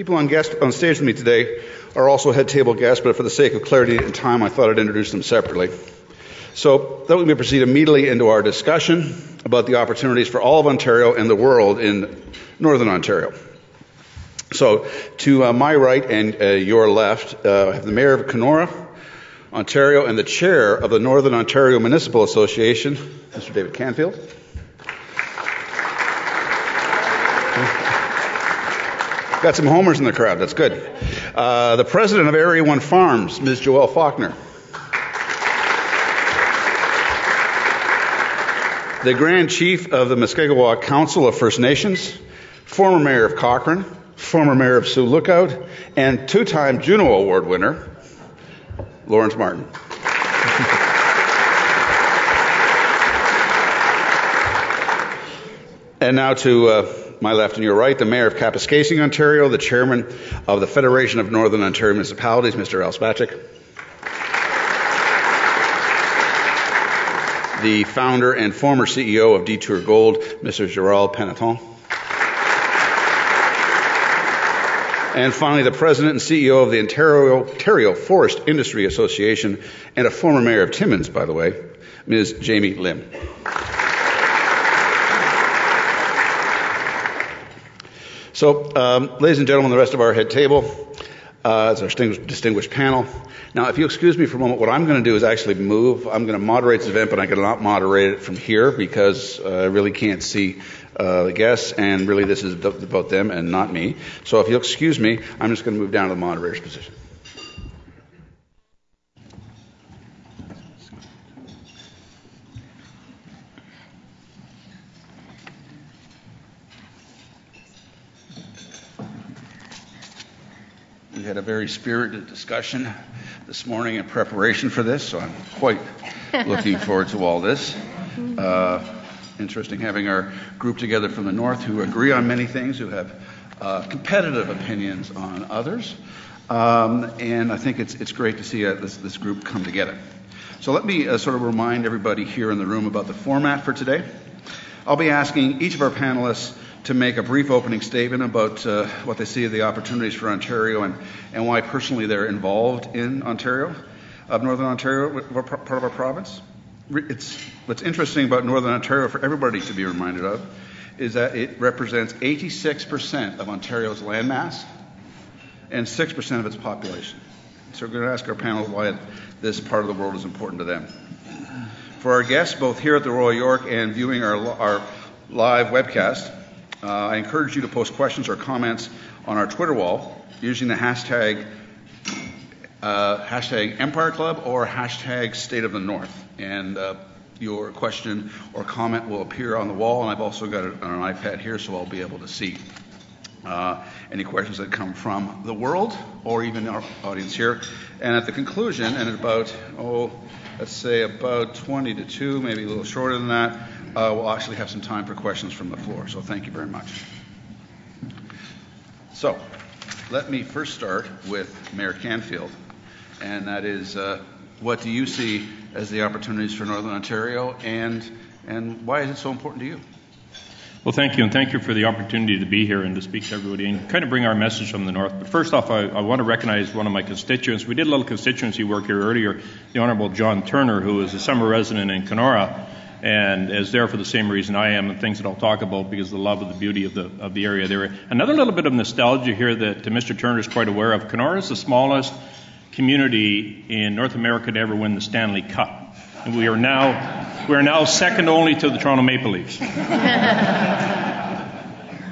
People on, guest, on stage with me today are also head table guests, but for the sake of clarity and time, I thought I'd introduce them separately. So that we may proceed immediately into our discussion about the opportunities for all of Ontario and the world in Northern Ontario. So to uh, my right and uh, your left, uh, I have the Mayor of Kenora, Ontario, and the Chair of the Northern Ontario Municipal Association, Mr. David Canfield. Got some homers in the crowd. That's good. Uh, the president of Area One Farms, Ms. Joelle Faulkner. The Grand Chief of the Mushkegowuk Council of First Nations, former Mayor of Cochrane, former Mayor of Sioux Lookout, and two-time Juno Award winner, Lawrence Martin. and now to uh, my left and your right, the Mayor of Kapuskasing, Ontario, the Chairman of the Federation of Northern Ontario Municipalities, Mr. Al. The founder and former CEO of Detour Gold, Mr. Gerald Panneton. And finally, the president and CEO of the Ontario, Ontario Forest Industry Association and a former mayor of Timmins, by the way, Ms. Jamie Lim. So, um, ladies and gentlemen, the rest of our head table uh, is our distinguished, panel. Now, if you excuse me for a moment, what I'm going to do is actually move. I'm going to moderate this event, but I cannot moderate it from here because uh, I really can't see uh, the guests, and really this is about them and not me. So, if you'll excuse me, I'm just going to move down to the moderator's position. We had a very spirited discussion this morning in preparation for this, so I'm quite looking forward to all this. Uh, interesting having our group together from the north who agree on many things, who have uh, competitive opinions on others. Um, and I think it's, it's great to see uh, this, this group come together. So let me uh, sort of remind everybody here in the room about the format for today. I'll be asking each of our panelists to make a brief opening statement about uh, what they see of the opportunities for Ontario and, and why personally they're involved in Ontario, of Northern Ontario, part of our province. It's, what's interesting about Northern Ontario for everybody to be reminded of is that it represents 86% of Ontario's landmass and 6% of its population. So we're going to ask our panel why this part of the world is important to them. For our guests, both here at the Royal York and viewing our, our live webcast, uh, I encourage you to post questions or comments on our Twitter wall using the hashtag uh, hashtag Empire Club or hashtag State of the North, and uh, your question or comment will appear on the wall. And I've also got it on an iPad here, so I'll be able to see uh, any questions that come from the world or even our audience here. And at the conclusion, and at about oh, let's say about 20 to 2, maybe a little shorter than that, we'll actually have some time for questions from the floor. So thank you very much. So let me first start with Mayor Canfield, and that is uh, what do you see as the opportunities for Northern Ontario, and and why is it so important to you? Well, thank you, and thank you for the opportunity to be here and to speak to everybody and kind of bring our message from the north. But first off, I, I, want to recognize one of my constituents. We did a little constituency work here earlier, the Honorable John Turner, who is a summer resident in Kenora and is there for the same reason I am and things that I'll talk about because of the love of the beauty of the of the area there. Another little bit of nostalgia here that Mr. Turner is quite aware of. Kenora is the smallest community in North America to ever win the Stanley Cup. And we are now we are now second only to the Toronto Maple Leafs.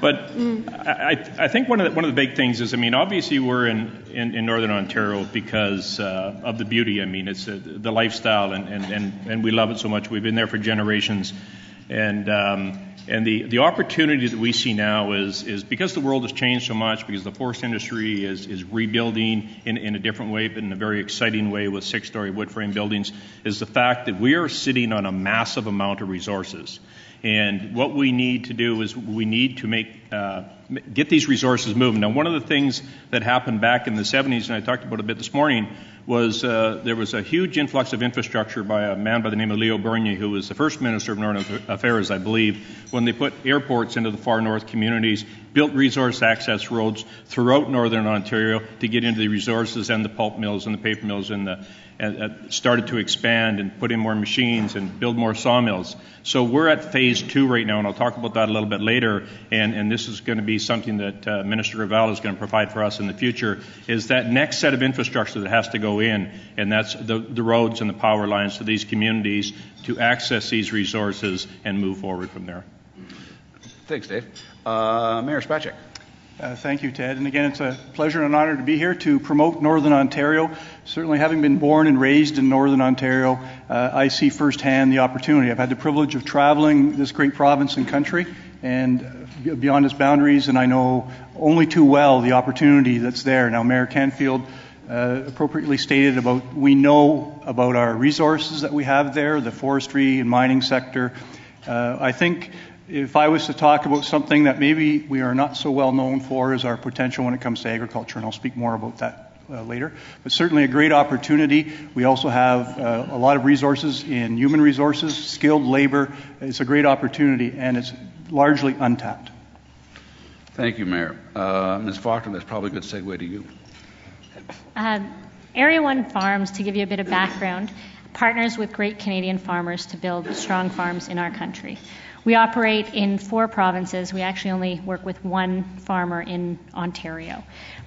But I, I think one of the, one of the big things is, I mean, obviously we're in, in, in Northern Ontario because uh, of the beauty. I mean, it's uh, the lifestyle, and, and, and, and we love it so much. We've been there for generations, and um, and the, the opportunity that we see now is is because the world has changed so much, because the forest industry is is rebuilding in, in a different way, but in a very exciting way with six story wood frame buildings, is the fact that we are sitting on a massive amount of resources. And what we need to do is we need to make get these resources moving. Now, one of the things that happened back in the 70s, and I talked about a bit this morning, was uh, there was a huge influx of infrastructure by a man by the name of Leo Bernier, who was the first Minister of Northern Affairs, I believe, when they put airports into the far north communities, built resource access roads throughout Northern Ontario to get into the resources and the pulp mills and the paper mills and the and started to expand and put in more machines and build more sawmills. So we're at phase two right now, and I'll talk about that a little bit later. And, and this is going to be something that uh, Minister Gravelle is going to provide for us in the future. Is that next set of infrastructure that has to go in, and that's the, the roads and the power lines to these communities to access these resources and move forward from there. Thanks, Dave. Uh, Mayor Spacek. Uh, thank you, Ted. And again, it's a pleasure and an honor to be here to promote Northern Ontario. Certainly, having been born and raised in Northern Ontario, uh, I see firsthand the opportunity. I've had the privilege of traveling this great province and country and beyond its boundaries, and I know only too well the opportunity that's there. Now, Mayor Canfield uh, appropriately stated about we know about our resources that we have there, the forestry and mining sector. Uh, I think if I was to talk about something that maybe we are not so well known for is our potential when it comes to agriculture, and I'll speak more about that uh, later. But certainly a great opportunity. We also have uh, a lot of resources in human resources, skilled labor. It's a great opportunity, and it's largely untapped. Thank you, Mayor. Uh, Ms. Faulkner, that's probably a good segue to you. Um, Area 1 Farms, to give you a bit of background, partners with great Canadian farmers to build strong farms in our country. We operate in four provinces. We actually only work with one farmer in Ontario.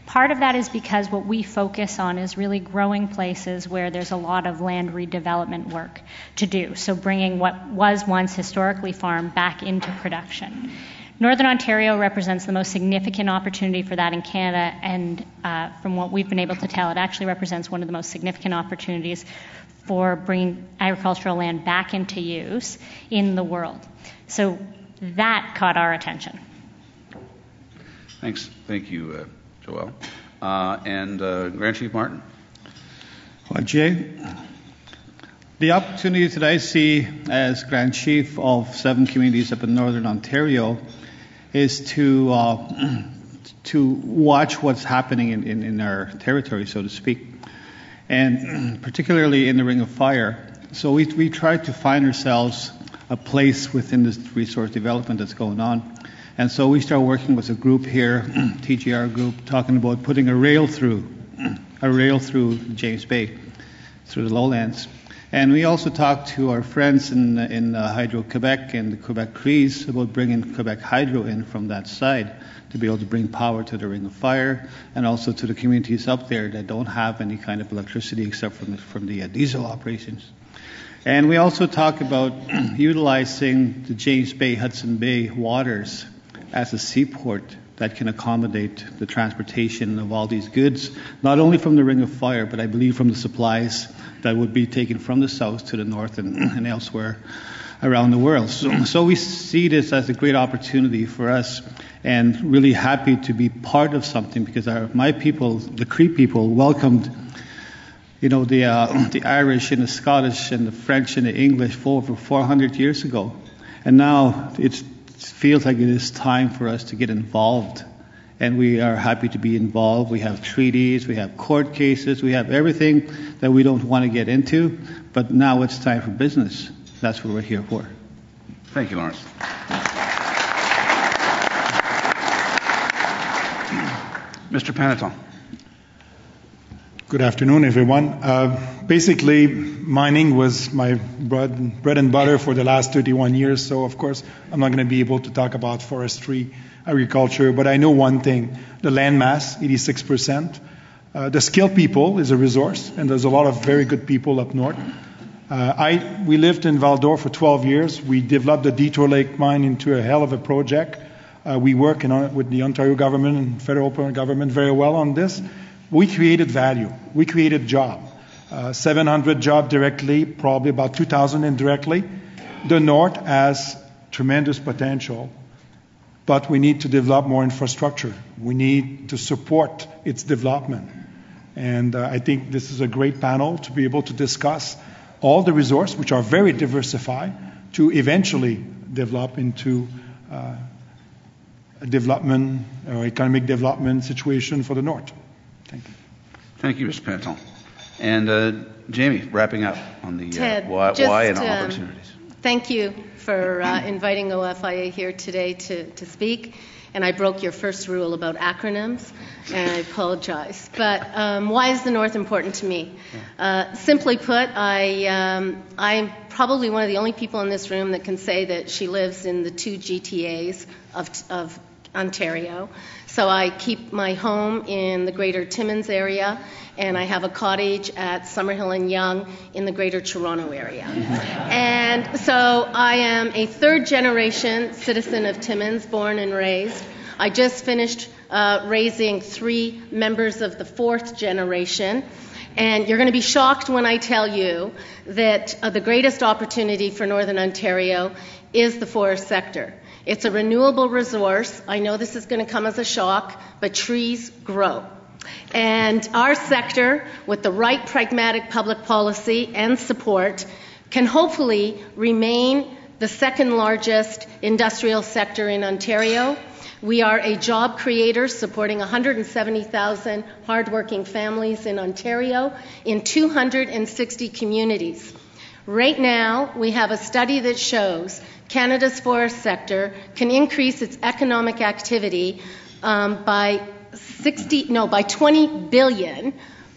Part of that is because what we focus on is really growing places where there's a lot of land redevelopment work to do. So bringing what was once historically farmed back into production. Northern Ontario represents the most significant opportunity for that in Canada, and uh, from what we've been able to tell, it actually represents one of the most significant opportunities for bringing agricultural land back into use in the world. So that caught our attention. Thanks. Thank you, uh, Joelle. Uh, and uh, Grand Chief Martin. Well, Jay, the opportunity that I see as Grand Chief of seven communities up in Northern Ontario is to uh, to watch what's happening in, in, in, our territory, so to speak, and particularly in the Ring of Fire. So we we try to find ourselves a place within this resource development that's going on. And so we start working with a group here, TGR group, talking about putting a rail through, a rail through James Bay, through the lowlands. And we also talked to our friends in, in uh, Hydro Quebec and the Quebec Crees about bringing Quebec Hydro in from that side to be able to bring power to the Ring of Fire and also to the communities up there that don't have any kind of electricity except from the, from the uh, diesel operations. And we also talk about utilizing the James Bay, Hudson Bay waters as a seaport that can accommodate the transportation of all these goods, not only from the Ring of Fire, but I believe from the supplies that would be taken from the south to the north and, and elsewhere around the world. So, so, we see this as a great opportunity for us and really happy to be part of something because our, my people, the Cree people, welcomed you know, the, uh, the Irish and the Scottish and the French and the English for over 400 years ago. And now it feels like it is time for us to get involved. And we are happy to be involved. We have treaties, we have court cases, we have everything that we don't want to get into. But now it's time for business. That's what we're here for. Thank you, Lawrence. Mr. Panneton. Good afternoon, everyone. Uh, basically, mining was my bread, bread and butter for the last 31 years, so of course, I'm not going to be able to talk about forestry, agriculture, but I know one thing the land mass, 86%. Uh, the skilled people is a resource, and there's a lot of very good people up north. Uh, I, we lived in Val-d'Or for 12 years. We developed the Detour Lake mine into a hell of a project. Uh, we work in, with the Ontario government and federal government very well on this we created value. We created job. Uh, 700 job directly, probably about 2,000 indirectly. The North has tremendous potential, but we need to develop more infrastructure. We need to support its development. And uh, I think this is a great panel to be able to discuss all the resources, which are very diversified, to eventually develop into uh, development or economic development situation for the North. Thank you. Thank you, Mr. Panneton. And uh, Jamie, wrapping up on the Ted, uh, why, just, why and um, opportunities. Thank you for uh, inviting OFIA here today to, to speak. And I broke your first rule about acronyms, and I apologize. But um, why is the North important to me? Uh, simply put, I, um, I'm probably one of the only people in this room that can say that she lives in the two GTAs of, of Ontario. So I keep my home in the Greater Timmins area, and I have a cottage at Summerhill and Young in the Greater Toronto area. and so I am a third generation citizen of Timmins, born and raised. I just finished uh, raising three members of the fourth generation. And you're going to be shocked when I tell you that uh, the greatest opportunity for Northern Ontario is the forest sector. It's a renewable resource. I know this is going to come as a shock, but trees grow. And our sector, with the right pragmatic public policy and support, can hopefully remain the second largest industrial sector in Ontario. We are a job creator supporting 170,000 hardworking families in Ontario in 260 communities. Right now, we have a study that shows Canada's forest sector can increase its economic activity um, by 60, no, by 20 billion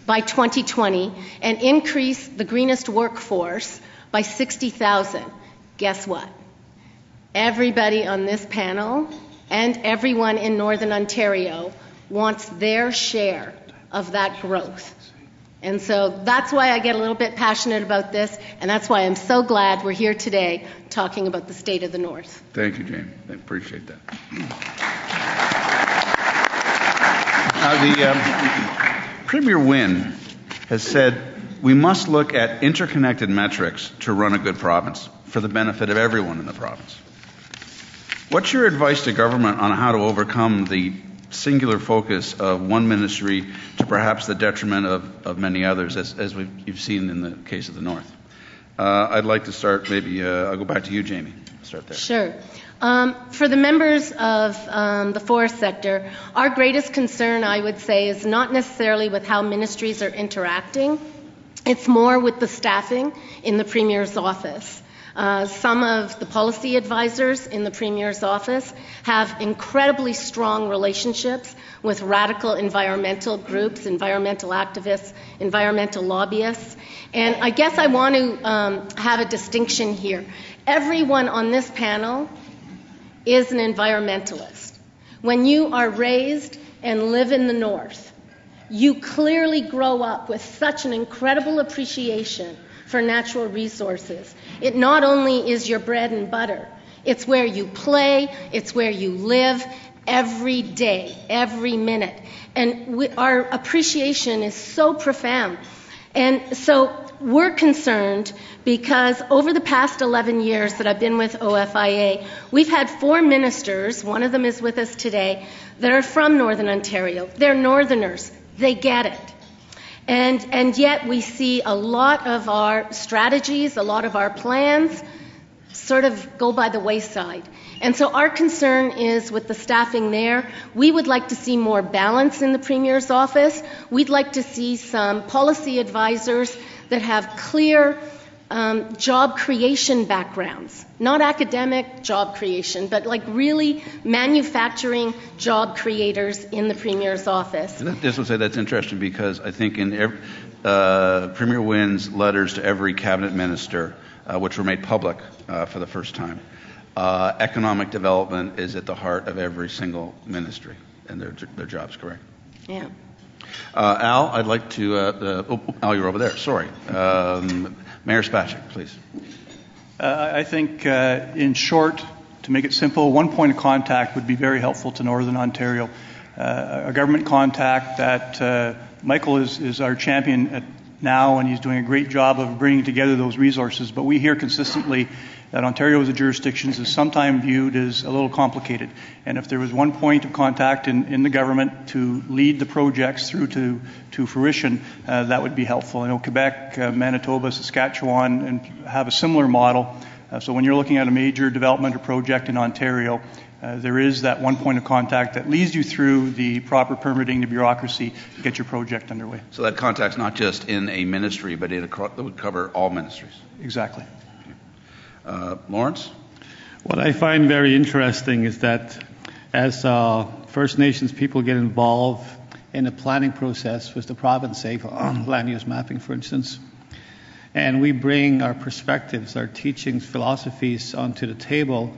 by 2020 and increase the greenest workforce by 60,000. Guess what? Everybody on this panel and everyone in Northern Ontario wants their share of that growth. And so that's why I get a little bit passionate about this, and that's why I'm so glad we're here today talking about the state of the North. Thank you, Jamie. I appreciate that. Now, the um, Premier Wynne has said we must look at interconnected metrics to run a good province for the benefit of everyone in the province. What's your advice to government on how to overcome the singular focus of one ministry to perhaps the detriment of, of many others, as, as you've seen in the case of the North? Uh, I'd like to start, maybe uh, I'll go back to you, Jamie. Start there. Sure. Um, for the members of um, the forest sector, our greatest concern, I would say, is not necessarily with how ministries are interacting. It's more with the staffing in the Premier's office. Uh, some of the policy advisors in the Premier's office have incredibly strong relationships with radical environmental groups, environmental activists, environmental lobbyists. And I guess I want to um, have a distinction here. Everyone on this panel is an environmentalist. When you are raised and live in the North, you clearly grow up with such an incredible appreciation for natural resources. It not only is your bread and butter, it's where you play, it's where you live every day, every minute. And we, our appreciation is so profound. And so we're concerned because over the past 11 years that I've been with OFIA, we've had four ministers, one of them is with us today, that are from Northern Ontario. They're Northerners. They get it. And, and yet we see a lot of our strategies, a lot of our plans sort of go by the wayside. And so our concern is with the staffing there. We would like to see more balance in the Premier's office. We'd like to see some policy advisors that have clear job creation backgrounds, not academic job creation, but like really manufacturing job creators in the Premier's office. This would say that's interesting because I think in every, uh, Premier Wynne's letters to every cabinet minister, uh, which were made public uh, for the first time, uh, economic development is at the heart of every single ministry and their, their jobs, correct? Yeah. Uh, Al, I'd like to. Uh, oh, Al, you're over there. Sorry. Um, Mayor Spacek, please. Uh, I think, uh, in short, to make it simple, one point of contact would be very helpful to Northern Ontario. Uh, a government contact that Michael is our champion now, and he's doing a great job of bringing together those resources. But we hear consistently that Ontario as a jurisdiction is sometimes viewed as a little complicated. And if there was one point of contact in, in the government to lead the projects through to, to fruition, uh, that would be helpful. I know Quebec, uh, Manitoba, Saskatchewan and have a similar model. Uh, so when you're looking at a major development or project in Ontario, uh, there is that one point of contact that leads you through the proper permitting, the bureaucracy to get your project underway. So that contact's not just in a ministry, but it, it would cover all ministries. Exactly. Uh, Lawrence? What I find very interesting is that as uh, First Nations people get involved in the planning process with the province, say, on land use mapping, for instance, and we bring our perspectives, our teachings, philosophies onto the table,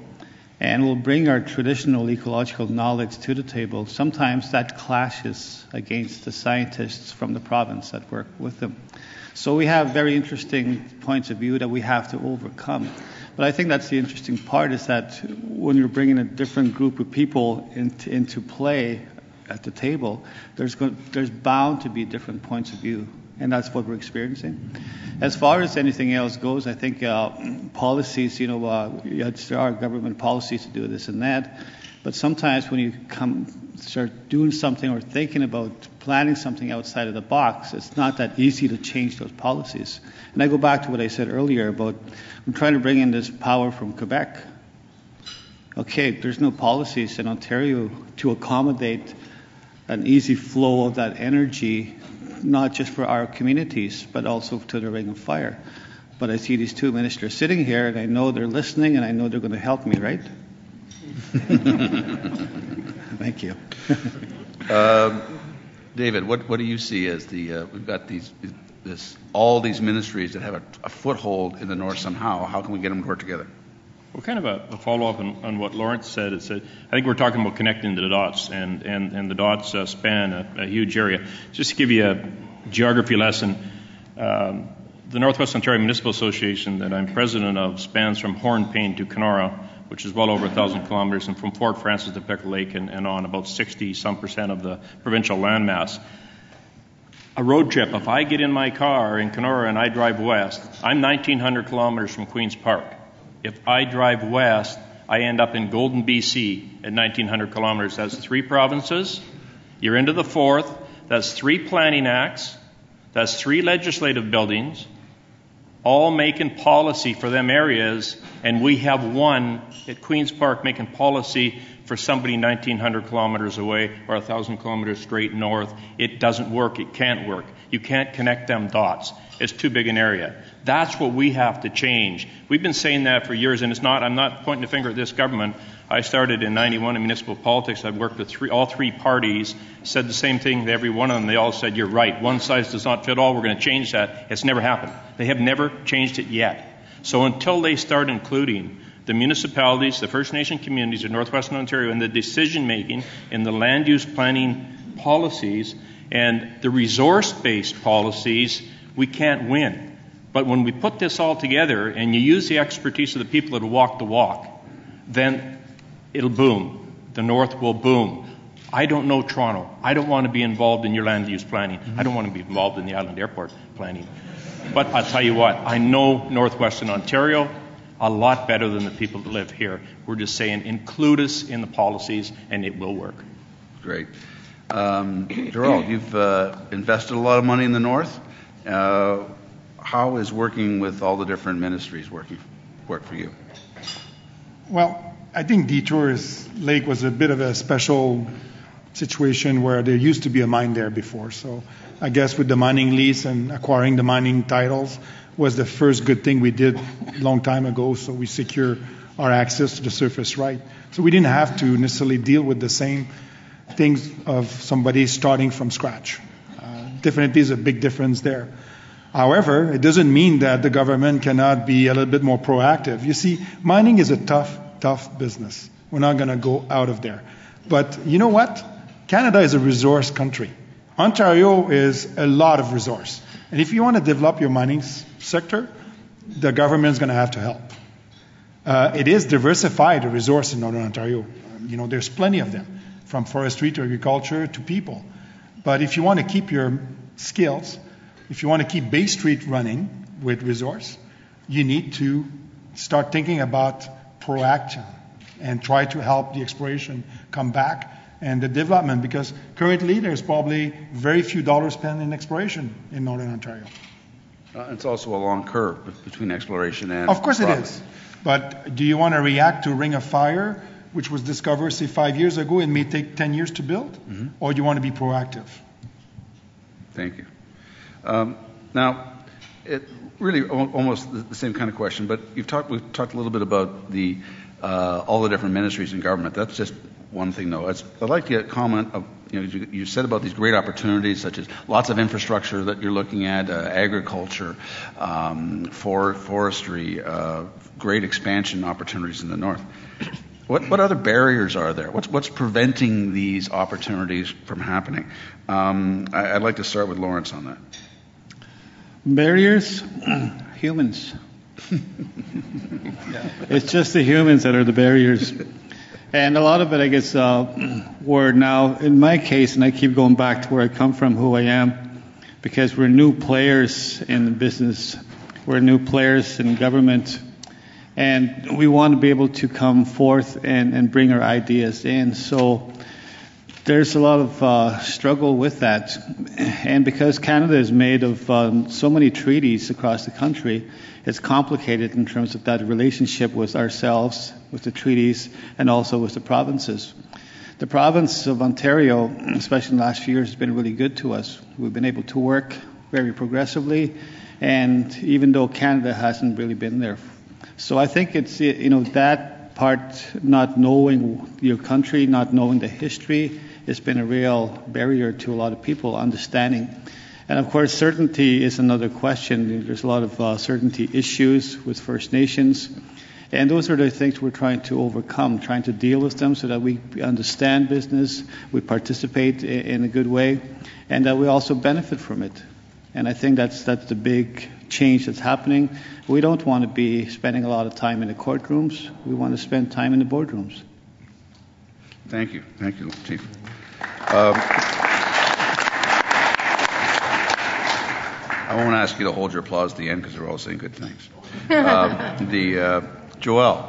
and we'll bring our traditional ecological knowledge to the table. Sometimes that clashes against the scientists from the province that work with them. So we have very interesting points of view that we have to overcome. But I think that's the interesting part is that when you're bringing a different group of people into, into play at the table, there's, go- there's bound to be different points of view. And that's what we're experiencing. As far as anything else goes, I think uh, policies, you know, uh, there are government policies to do this and that. But sometimes when you come start doing something or thinking about planning something outside of the box, it's not that easy to change those policies. And I go back to what I said earlier about I'm trying to bring in this power from Quebec. Okay, there's no policies in Ontario to accommodate an easy flow of that energy, not just for our communities, but also to the Ring of Fire. But I see these two ministers sitting here, and I know they're listening, and I know they're going to help me, right? Thank you. Um, David, what, what do you see as the, uh, we've got these, this, all these ministries that have a, a foothold in the north somehow. How can we get them to work together? Well, kind of a, a follow up on, on, what Lawrence said. It's a, I think we're talking about connecting the dots, and, and, and the dots uh, span a, a, huge area. Just to give you a geography lesson, um, the Northwest Ontario Municipal Association that I'm president of spans from Hornepayne to Kenora, which is well over thousand kilometers, and from Fort Frances to Pickle Lake and, and on about 60 some percent of the provincial landmass. A road trip, if I get in my car in Kenora and I drive west, I'm 1,900 kilometers from Queen's Park. If I drive west, I end up in Golden, BC at 1,900 kilometers. That's three provinces. You're into the fourth. That's three planning acts. That's three legislative buildings all making policy for them areas, and we have one at Queen's Park making policy for somebody 1,900 kilometers away or 1,000 kilometers straight north. It doesn't work. It can't work. You can't connect them dots. It's too big an area. That's what we have to change. We've been saying that for years, and it's not, I'm not pointing the finger at this government. I started in 91 in municipal politics. I've worked with three, all three parties, said the same thing to every one of them. They all said, You're right. One size does not fit all. We're going to change that. It's never happened. They have never changed it yet. So until they start including the municipalities, the First Nation communities of Northwestern Ontario in the decision making, in the land use planning policies, and the resource based policies, we can't win. But when we put this all together and you use the expertise of the people that walk the walk, then it'll boom. The North will boom. I don't know Toronto. I don't want to be involved in your land use planning. I don't want to be involved in the Island Airport planning. But I'll tell you what, I know Northwestern Ontario a lot better than the people that live here. We're just saying include us in the policies and it will work. Great. Um, Gerald, you've uh, invested a lot of money in the North. Uh, how is working with all the different ministries working work for you? Well, I think Detours Lake was a bit of a special situation where there used to be a mine there before. So I guess with the mining lease and acquiring the mining titles was the first good thing we did a long time ago. So we secure our access to the surface right. So we didn't have to necessarily deal with the same things of somebody starting from scratch. Uh, definitely is a big difference there. However, it doesn't mean that the government cannot be a little bit more proactive. You see, mining is a tough tough business. We're not going to go out of there. But you know what? Canada is a resource country. Ontario is a lot of resource. And if you want to develop your mining sector, the government is going to have to help. Uh, it is diversified, resource in Northern Ontario. Um, you know, there's plenty of them, from forestry to agriculture to people. But if you want to keep your skills, if you want to keep Bay Street running with resource, you need to start thinking about proact and try to help the exploration come back and the development because currently there's probably very few dollars spent in exploration in Northern Ontario. Uh, it's also a long curve between exploration and. Of course it is. But do you want to react to Ring of Fire which was discovered, say, five years ago and may take 10 years to build? Mm-hmm. Or do you want to be proactive? Thank you. Um, now, it really almost the same kind of question, but you've talked, we've talked a little bit about the, uh, all the different ministries in government. That's just one thing, though. I'd like to get a comment of, you know, you, you said about these great opportunities, such as lots of infrastructure that you're looking at, uh, agriculture, um, for, forestry, uh, great expansion opportunities in the north. What, what other barriers are there? What's, what's preventing these opportunities from happening? Um, I, I'd like to start with Lawrence on that. Barriers? humans. It's just the humans that are the barriers. And a lot of it, I guess, uh, were now, in my case, and I keep going back to where I come from, who I am, because we're new players in the business, we're new players in government, and we want to be able to come forth and, and bring our ideas in. So there's a lot of uh, struggle with that. And because Canada is made of um, so many treaties across the country, it's complicated in terms of that relationship with ourselves, with the treaties, and also with the provinces. The province of Ontario, especially in the last few years, has been really good to us. We've been able to work very progressively, and even though Canada hasn't really been there. So I think it's, you know, that part, not knowing your country, not knowing the history, has been a real barrier to a lot of people understanding. And of course, certainty is another question. There's a lot of uh, certainty issues with First Nations. And those are the things we're trying to overcome, trying to deal with them so that we understand business, we participate in a good way, and that we also benefit from it. And I think that's, that's the big change that's happening. We don't want to be spending a lot of time in the courtrooms. We want to spend time in the boardrooms. Thank you. Thank you, Chief. Um, I won't ask you to hold your applause at the end because we're all saying good things. Um, the uh, Joelle,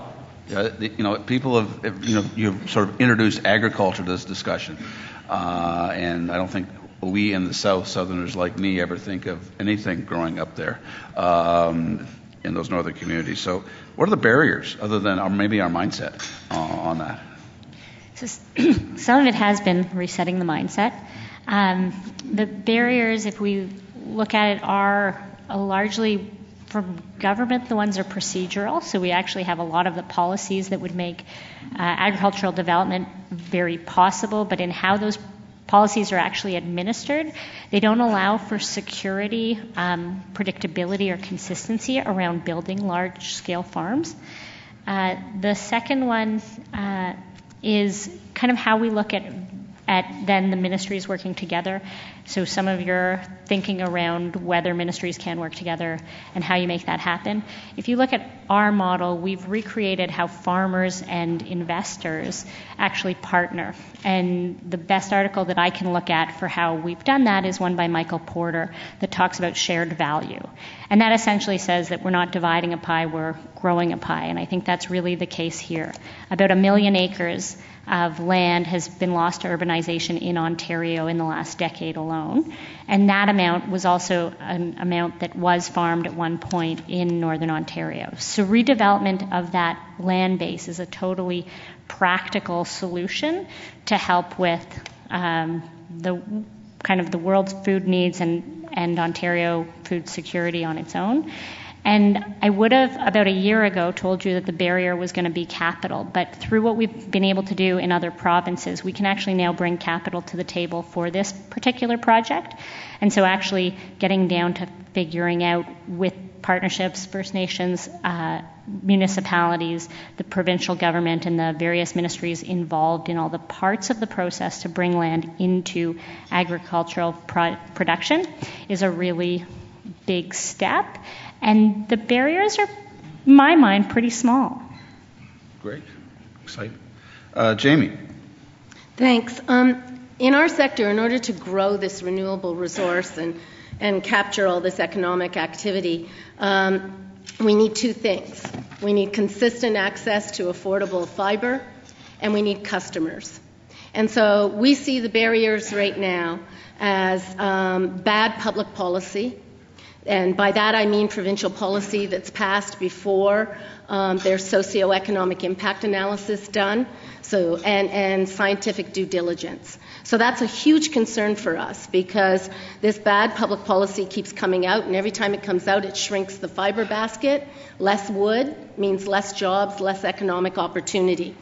uh, the, you know, people have, have, you know, you've sort of introduced agriculture to this discussion, uh, and I don't think we in the South, Southerners like me, ever think of anything growing up there um, in those northern communities. So, what are the barriers other than our, maybe our mindset uh, on that? So some of it has been resetting the mindset. Um, the barriers, if we look at it, are uh, largely from government. The ones are procedural. So we actually have a lot of the policies that would make uh, agricultural development very possible, but in how those policies are actually administered, they don't allow for security, um, predictability, or consistency around building large scale farms. Uh, the second one uh, is kind of how we look at at then the ministries working together. So some of your thinking around whether ministries can work together and how you make that happen. If you look at our model, we've recreated how farmers and investors actually partner. And the best article that I can look at for how we've done that is one by Michael Porter that talks about shared value. And that essentially says that we're not dividing a pie, we're growing a pie. And I think that's really the case here. About a million acres of land has been lost to urbanization in Ontario in the last decade alone. And that amount was also an amount that was farmed at one point in northern Ontario. So redevelopment of that land base is a totally practical solution to help with um, the kind of the world's food needs and, and Ontario food security on its own. And I would have, about a year ago, told you that the barrier was going to be capital. But through what we've been able to do in other provinces, we can actually now bring capital to the table for this particular project. And so, actually, getting down to figuring out with partnerships, First Nations, uh, municipalities, the provincial government, and the various ministries involved in all the parts of the process to bring land into agricultural pro- production is a really big step. And the barriers are, in my mind, pretty small. Great. Exciting. Uh, Jamie. Thanks. Um, in our sector, in order to grow this renewable resource and, and capture all this economic activity, um, we need two things. We need consistent access to affordable fiber, and we need customers. And so we see the barriers right now as um, bad public policy, And by that I mean provincial policy that's passed before um, there's socioeconomic impact analysis done, so and, scientific due diligence. So that's a huge concern for us because this bad public policy keeps coming out, and every time it comes out, it shrinks the fiber basket. Less wood means less jobs, less economic opportunity.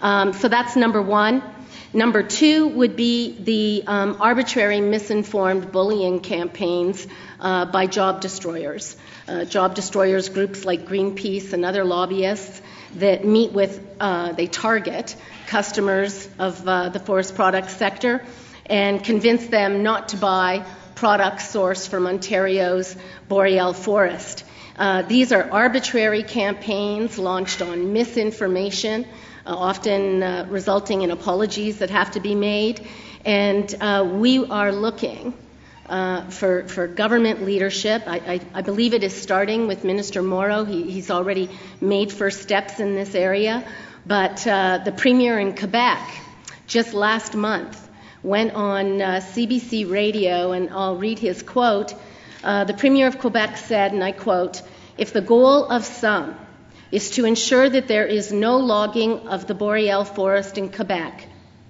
Um, so that's number one. Number two would be the um, arbitrary, misinformed bullying campaigns uh, by job destroyers. Uh, job destroyers, groups like Greenpeace and other lobbyists that meet with, uh, they target customers of the forest products sector and convince them not to buy products sourced from Ontario's boreal forest. Uh, these are arbitrary campaigns launched on misinformation uh, often uh, resulting in apologies that have to be made. And uh, we are looking uh, for, for government leadership. I, I, I, believe it is starting with Minister Mauro. He, he's already made first steps in this area. But uh, the Premier in Quebec just last month went on CBC uh, radio, and I'll read his quote. the Premier of Quebec said, and I quote, if the goal of some is to ensure that there is no logging of the boreal forest in Quebec.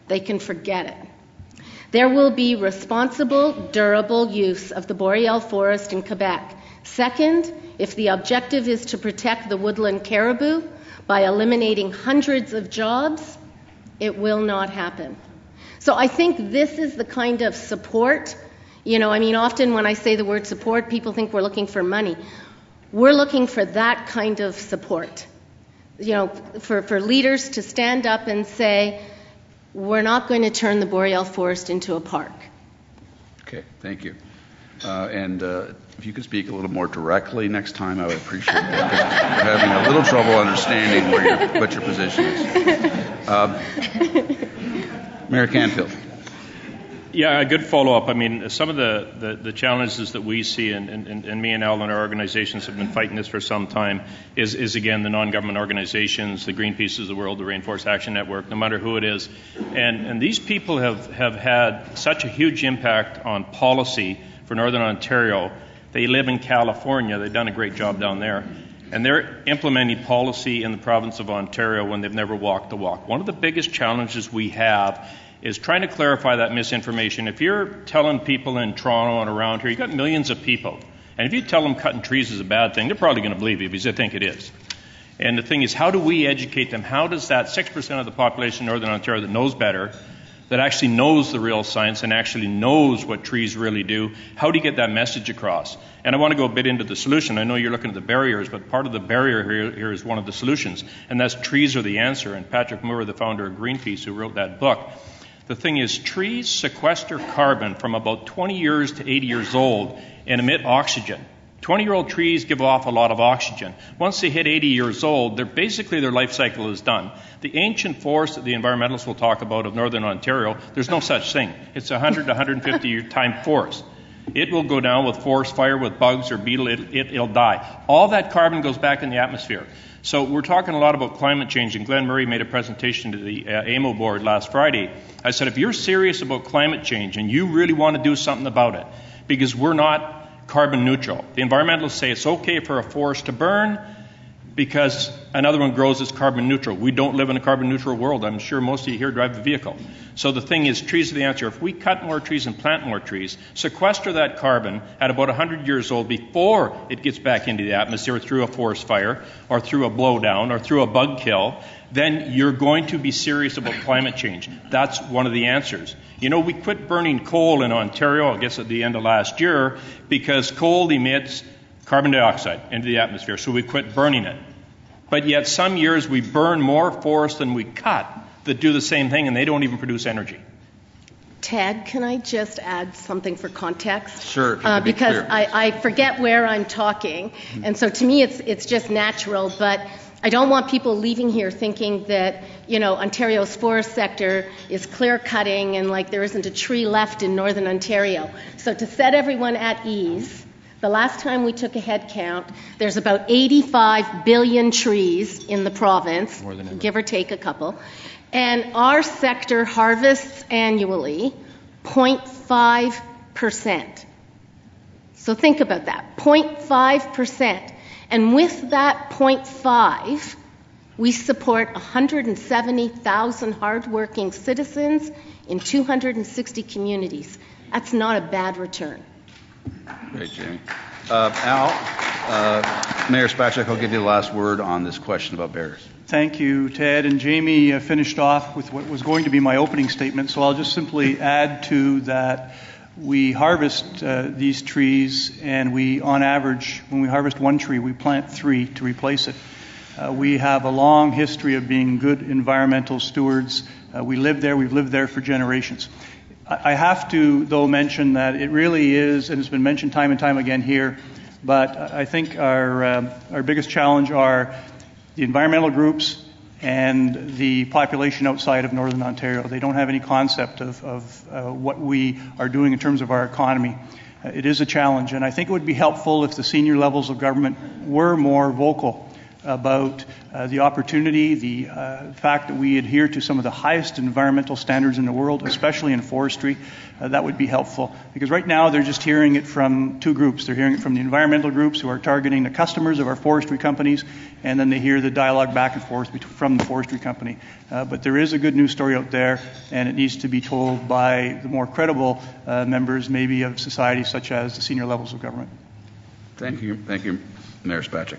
They can forget it. There will be responsible, durable use of the boreal forest in Quebec. Second, if the objective is to protect the woodland caribou by eliminating hundreds of jobs, it will not happen. So I think this is the kind of support. You know, I mean, often when I say the word support, people think we're looking for money. We're looking for that kind of support. You know, for, for leaders to stand up and say, we're not going to turn the boreal forest into a park. Okay, thank you. Uh, and uh, if you could speak a little more directly next time, I would appreciate that. We're having a little trouble understanding where your, what your position is. Uh, Mayor Canfield. Yeah, a good follow up. I mean, some of the, the, the challenges that we see, and, me and Al and our organizations have been fighting this for some time, is, is again the non government organizations, the Greenpeace of the world, the Rainforest Action Network, no matter who it is. And, and these people have, have had such a huge impact on policy for Northern Ontario. They live in California, they've done a great job down there. And they're implementing policy in the province of Ontario when they've never walked the walk. One of the biggest challenges we have is trying to clarify that misinformation. If you're telling people in Toronto and around here, you've got millions of people, and if you tell them cutting trees is a bad thing, they're probably going to believe you because they think it is. And the thing is, how do we educate them? How does that 6% of the population in Northern Ontario that knows better, that actually knows the real science and actually knows what trees really do, how do you get that message across? And I want to go a bit into the solution. I know you're looking at the barriers, but part of the barrier here, here is one of the solutions, and that's trees are the answer. And Patrick Moore, the founder of Greenpeace, who wrote that book, the thing is, trees sequester carbon from about 20 years to 80 years old and emit oxygen. 20 year old trees give off a lot of oxygen. Once they hit 80 years old, they're basically their life cycle is done. The ancient forest that the environmentalists will talk about of northern Ontario, there's no such thing. It's a 100 to 150 year time forest. It will go down with forest fire, with bugs or beetle, it, it, it'll die. All that carbon goes back in the atmosphere. So we're talking a lot about climate change, and Glenn Murray made a presentation to the uh, AMO board last Friday. I said, if you're serious about climate change and you really want to do something about it, because we're not carbon neutral. The environmentalists say it's okay for a forest to burn, because another one grows as carbon neutral. We don't live in a carbon neutral world. I'm sure most of you here drive a vehicle. So the thing is, trees are the answer. If we cut more trees and plant more trees, sequester that carbon at about 100 years old before it gets back into the atmosphere through a forest fire or through a blowdown or through a bug kill, then you're going to be serious about climate change. That's one of the answers. You know, we quit burning coal in Ontario, I guess at the end of last year, because coal emits carbon dioxide into the atmosphere, so we quit burning it. But yet, some years we burn more forest than we cut that do the same thing, and they don't even produce energy. Ted, can I just add something for context? Sure. Uh, be because I, I, forget where I'm talking, mm-hmm. and so to me it's it's just natural. But I don't want people leaving here thinking that you know Ontario's forest sector is clear cutting and like there isn't a tree left in northern Ontario. So to set everyone at ease, the last time we took a head count, there's about 85 billion trees in the province, give or take a couple. And our sector harvests annually 0.5%. So think about that 0.5%. And with that 0.5, we support 170,000 hardworking citizens in 260 communities. That's not a bad return. Great, Jamie. Uh, Al, uh, Mayor Spacek, I'll give you the last word on this question about bears. Thank you, Ted. And Jamie uh, finished off with what was going to be my opening statement, so I'll just simply add to that. We harvest uh, these trees, and we, on average, when we harvest one tree, we plant three to replace it. Uh, we have a long history of being good environmental stewards. Uh, we live there, we've lived there for generations. I have to, though, mention that it really is, and it's been mentioned time and time again here, but I think our, uh, our biggest challenge are the environmental groups and the population outside of Northern Ontario. They don't have any concept of, of uh, what we are doing in terms of our economy. Uh, it is a challenge, and I think it would be helpful if the senior levels of government were more vocal about uh, the opportunity, the uh, fact that we adhere to some of the highest environmental standards in the world, especially in forestry. Uh, that would be helpful. Because right now they're just hearing it from two groups. They're hearing it from the environmental groups who are targeting the customers of our forestry companies, and then they hear the dialogue back and forth from the forestry company. Uh, but there is a good news story out there, and it needs to be told by the more credible uh, members, maybe of society, such as the senior levels of government. Thank you. Thank you, Mayor Spacek.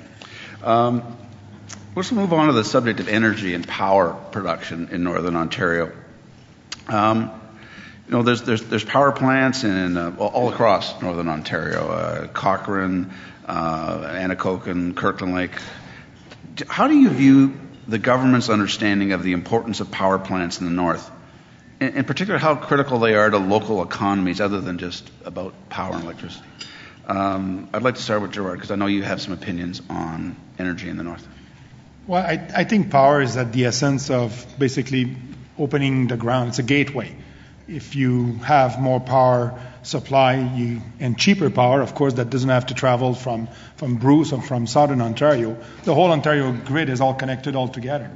Um, let's move on to the subject of energy and power production in Northern Ontario. Um, you know, there's, there's, there's power plants in, uh, all across Northern Ontario, uh, Cochrane, uh, Anacostia, Kirkland Lake. How do you view the government's understanding of the importance of power plants in the north? In particular, how critical they are to local economies other than just about power and electricity? Um, I'd like to start with Gerard because I know you have some opinions on energy in the north. Well, I, I, think power is at the essence of basically opening the ground. It's a gateway. If you have more power supply you, and cheaper power, of course, that doesn't have to travel from, from Bruce or from southern Ontario. The whole Ontario grid is all connected all together.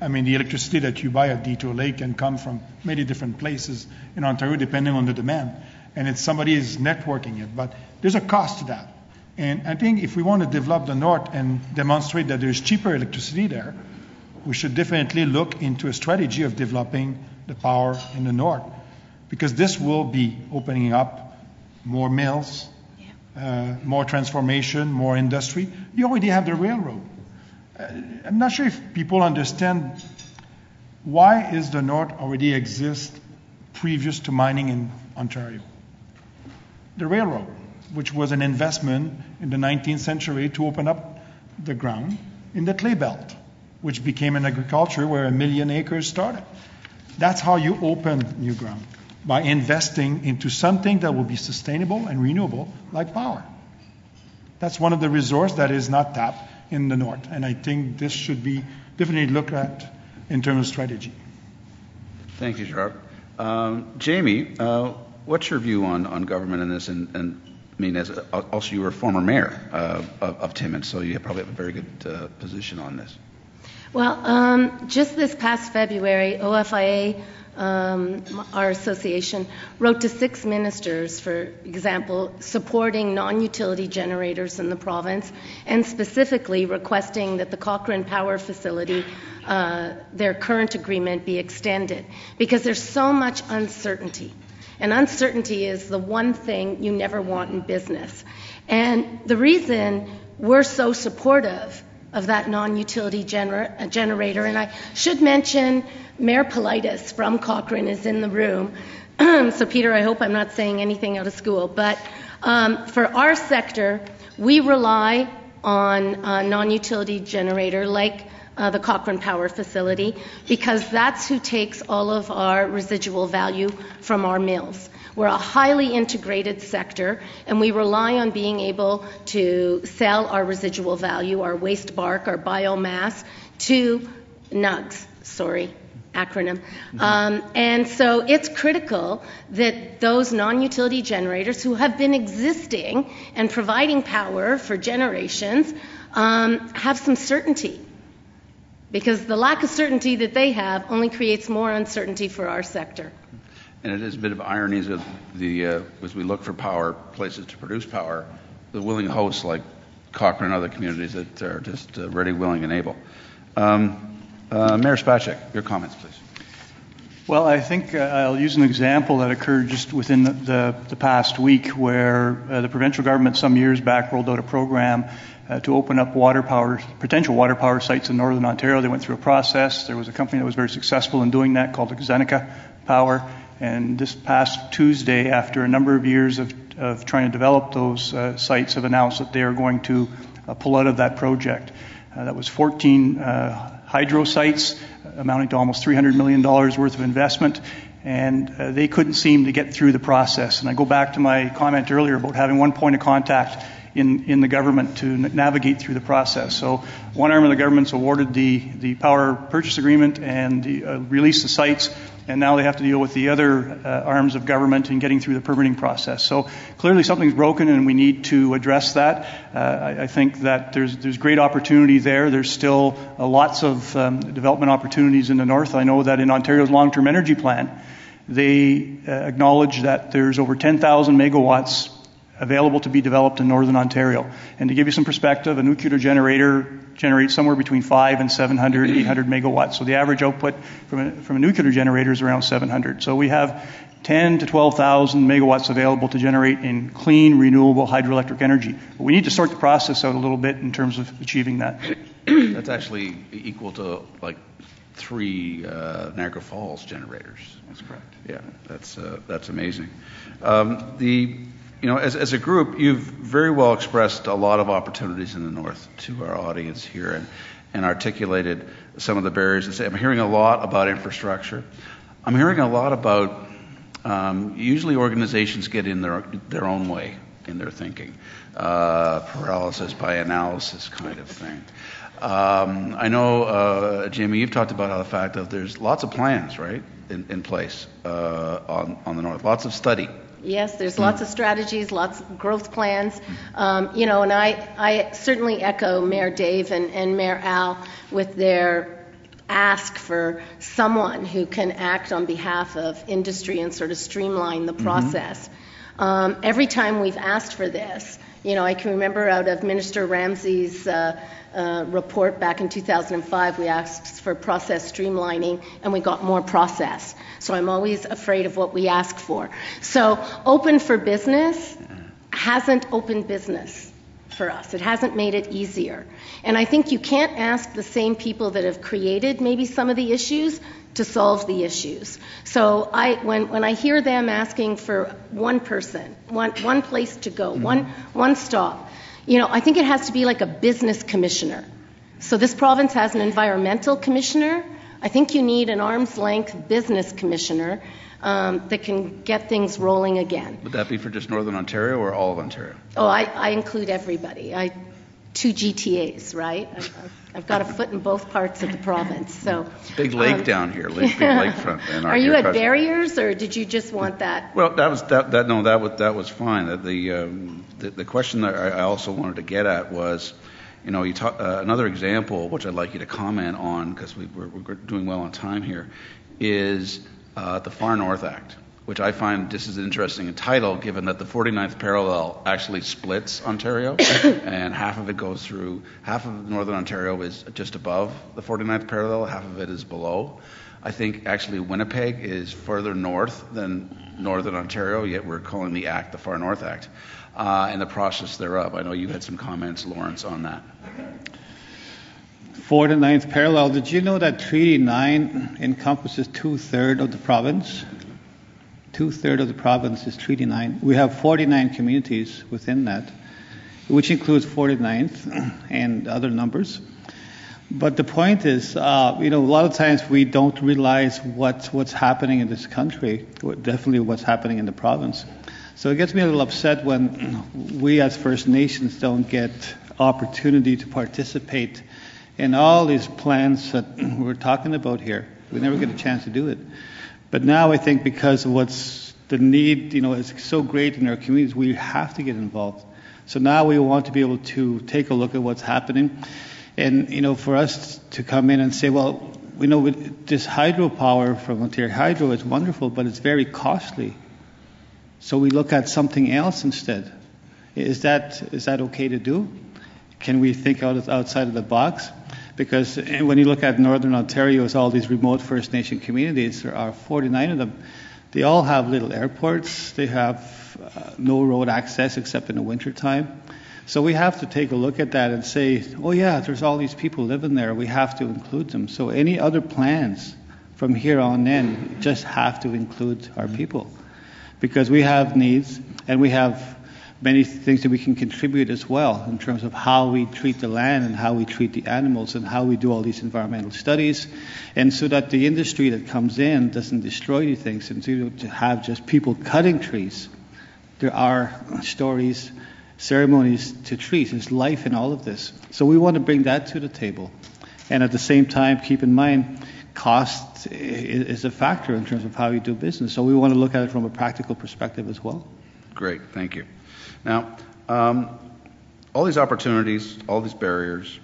I mean, the electricity that you buy at Detour Lake can come from many different places in Ontario depending on the demand and it's somebody is networking it. But there's a cost to that. And I think if we want to develop the North and demonstrate that there's cheaper electricity there, we should definitely look into a strategy of developing the power in the North. Because this will be opening up more mills, uh, more transformation, more industry. You already have the railroad. Uh, I'm not sure if people understand why is the North already exist previous to mining in Ontario the railroad, which was an investment in the 19th century to open up the ground in the clay belt, which became an agriculture where a million acres started. That's how you open new ground by investing into something that will be sustainable and renewable, like power. That's one of the resources that is not tapped in the north, and I think this should be definitely looked at in terms of strategy. Thank you, Gerard. Um, Jamie, uh, what's your view on, government in this? And, I mean, also you were a former mayor uh, of, Timmins, so you probably have a very good uh, position on this. Well, um, just this past February, OFIA, um, our association, wrote to six ministers, for example, supporting non utility generators in the province and specifically requesting that the Cochrane Power Facility, uh, their current agreement, be extended because there's so much uncertainty and uncertainty is the one thing you never want in business. And the reason we're so supportive of that non utility gener- generator, and I should mention Mayor Politis from Cochrane is in the room. so, Peter, I hope I'm not saying anything out of school. But um, for our sector, we rely on a non utility generator like uh, the Cochrane Power Facility because that's who takes all of our residual value from our mills. We're a highly integrated sector, and we rely on being able to sell our residual value, our waste bark, our biomass, to NUGS, sorry, acronym. Um, and so it's critical that those non utility generators who have been existing and providing power for generations um, have some certainty because the lack of certainty that they have only creates more uncertainty for our sector. and it is a bit of ironies of the, uh, as we look for power, places to produce power, the willing hosts like Cochrane and other communities that are just uh, ready, willing, and able. Uh, Mayor Spacek, your comments, please. Well, I think uh, I'll use an example that occurred just within the, the, the past week where uh, the provincial government some years back rolled out a program uh, to open up water power, potential water power sites in northern Ontario. They went through a process. There was a company that was very successful in doing that called Xeneca Power. And this past Tuesday, after a number of years of, of trying to develop those uh, sites, have announced that they are going to uh, pull out of that project. Uh, that was 14 hydro sites amounting to almost $300 million worth of investment, and uh, they couldn't seem to get through the process. And I go back to my comment earlier about having one point of contact in, in the government to navigate through the process. So one arm of the government's awarded the, the power purchase agreement and the, uh, released the sites, and now they have to deal with the other uh, arms of government in getting through the permitting process. So clearly something's broken, and we need to address that. Uh, I, I, think that there's there's great opportunity there. There's still uh, lots of um, development opportunities in the north. I know that in Ontario's long-term energy plan, they uh, acknowledge that there's over 10,000 megawatts available to be developed in northern Ontario. And to give you some perspective, a nuclear generator generates somewhere between 5 and 700, 800 megawatts. So the average output from a, from a nuclear generator is around 700. So we have 10 to 12,000 megawatts available to generate in clean, renewable hydroelectric energy. But we need to sort the process out a little bit in terms of achieving that. That's actually equal to like three uh, Niagara Falls generators. That's correct. Yeah, that's uh, that's amazing. Um, the you know, as, as a group, you've very well expressed a lot of opportunities in the North to our audience here and, and articulated some of the barriers. I'm hearing a lot about infrastructure. I'm hearing a lot about um, usually organizations get in their, their own way in their thinking, uh, paralysis by analysis kind of thing. Um, I know, uh, Jamie, you've talked about how the fact that there's lots of plans, right, in, in place uh, on, on the North, lots of study Yes, there's lots of strategies, lots of growth plans. Um, you know, and I, I certainly echo Mayor Dave and, and Mayor Al with their ask for someone who can act on behalf of industry and sort of streamline the mm-hmm. process. Mm-hmm. Um, every time we've asked for this, you know, I can remember out of Minister Ramsay's uh, uh, report back in 2005, we asked for process streamlining and we got more process. So I'm always afraid of what we ask for. So open for business hasn't opened business for us. It hasn't made it easier. And I think you can't ask the same people that have created maybe some of the issues to solve the issues. So I, when, when I hear them asking for one person, one, one place to go, mm-hmm. one, one stop, you know, I think it has to be like a business commissioner. So this province has an environmental commissioner. I think you need an arm's length business commissioner that can get things rolling again. Would that be for just Northern Ontario or all of Ontario? Oh, I, include everybody. I two GTAs, right? I've, I've, got a foot in both parts of the province. So big lake um, down here, big lakefront. Are you at barriers, or did you just want that? Well, that was that. that no, that was that was fine. The um, the, question that I also wanted to get at was. You know, you talk, uh, another example, which I'd like you to comment on, because we, are doing well on time here, is uh, the Far North Act which I find just as interesting a title, given that the 49th parallel actually splits Ontario, and half of it goes through, half of Northern Ontario is just above the 49th parallel, half of it is below. I think actually Winnipeg is further north than Northern Ontario, yet we're calling the Act the Far North Act, uh, and the process thereof. I know you had some comments, Lawrence, on that. 49th parallel, did you know that Treaty 9 encompasses two thirds of the province? two thirds of the province is Treaty 9. We have 49 communities within that, which includes 49th and other numbers. But the point is, uh, you know, a lot of times we don't realize what's what's happening in this country, definitely what's happening in the province. So it gets me a little upset when we as First Nations don't get opportunity to participate in all these plans that we're talking about here. We never get a chance to do it. But now I think because of what's the need, you know, is so great in our communities, we have to get involved. So now we want to be able to take a look at what's happening. And, you know, for us to come in and say, well, we know this hydropower from Ontario Hydro is wonderful, but it's very costly. So we look at something else instead. Is that is that okay to do? Can we think out outside of the box? Because when you look at Northern Ontario, it's all these remote First Nation communities. There are 49 of them. They all have little airports. They have uh, no road access except in the wintertime. So we have to take a look at that and say, oh yeah, there's all these people living there. We have to include them. So any other plans from here on in just have to include our people because we have needs and we have many things that we can contribute as well in terms of how we treat the land and how we treat the animals and how we do all these environmental studies. And so that the industry that comes in doesn't destroy these things. And to have just people cutting trees there are stories ceremonies to trees. There's life in all of this. So we want to bring that to the table. And at the same time keep in mind cost is a factor in terms of how you do business. So we want to look at it from a practical perspective as well. Great. Thank you now, um, all these opportunities, all these barriers,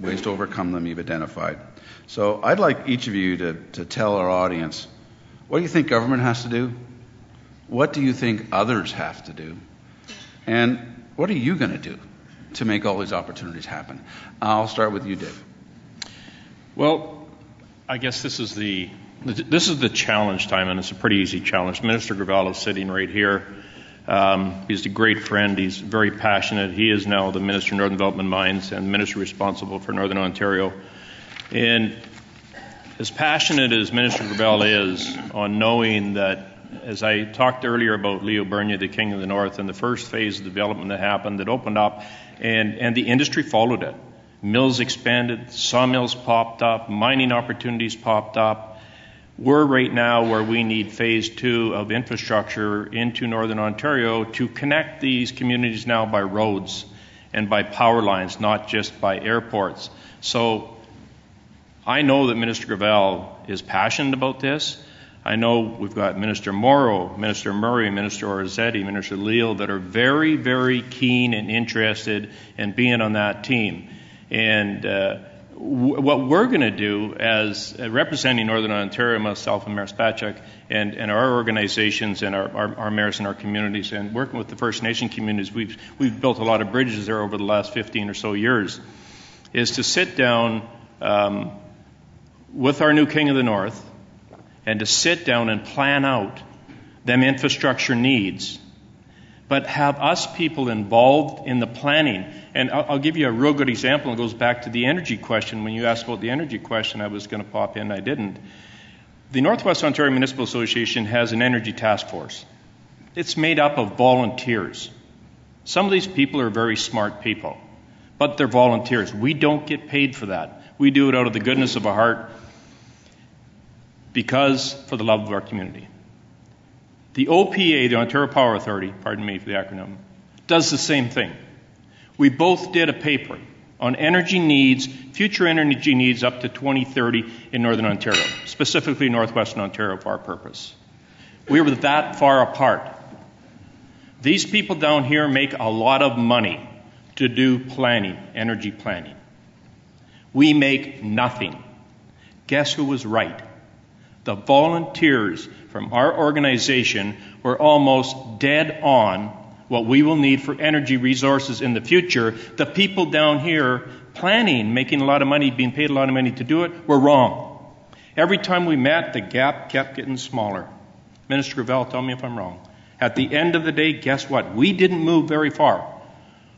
ways to overcome them you've identified. So I'd like each of you to, to tell our audience what do you think government has to do? What do you think others have to do? And what are you going to do to make all these opportunities happen? I'll start with you, Dave. Well, I guess this is the this is the challenge time, and it's a pretty easy challenge. Minister Gravelle is sitting right here. Um, he's a great friend. He's very passionate. He is now the Minister of Northern Development Mines and Minister responsible for Northern Ontario. And as passionate as Minister Gravelle is on knowing that, as I talked earlier about Leo Bernier, the King of the North, and the first phase of development that happened that opened up, and, and the industry followed it. Mills expanded, sawmills popped up, mining opportunities popped up we're right now where we need phase two of infrastructure into Northern Ontario to connect these communities now by roads and by power lines, not just by airports. So I know that Minister Gravelle is passionate about this. I know we've got Minister Mauro, Minister Murray, Minister Orazietti, Minister Leal that are very, very keen and interested in being on that team. And uh, what we're going to do as uh, representing Northern Ontario, myself and Mayor Spacek, and, and our organizations and our, our, our, mayors and our communities, and working with the First Nation communities, we've, we've built a lot of bridges there over the last 15 or so years, is to sit down um, with our new King of the North and to sit down and plan out them infrastructure needs but have us people involved in the planning. And I'll, I'll, give you a real good example. It goes back to the energy question. When you asked about the energy question, I was going to pop in, I didn't. The Northwest Ontario Municipal Association has an energy task force. It's made up of volunteers. Some of these people are very smart people, but they're volunteers. We don't get paid for that. We do it out of the goodness of our heart because for the love of our community. The OPA, the Ontario Power Authority, pardon me for the acronym, does the same thing. We both did a paper on energy needs, future energy needs up to 2030 in Northern Ontario, specifically Northwestern Ontario for our purpose. We were that far apart. These people down here make a lot of money to do planning, energy planning. We make nothing. Guess who was right? The volunteers from our organization were almost dead on what we will need for energy resources in the future. The people down here planning, making a lot of money, being paid a lot of money to do it, were wrong. Every time we met, the gap kept getting smaller. Minister Gravelle, tell me if I'm wrong. At the end of the day, guess what? We didn't move very far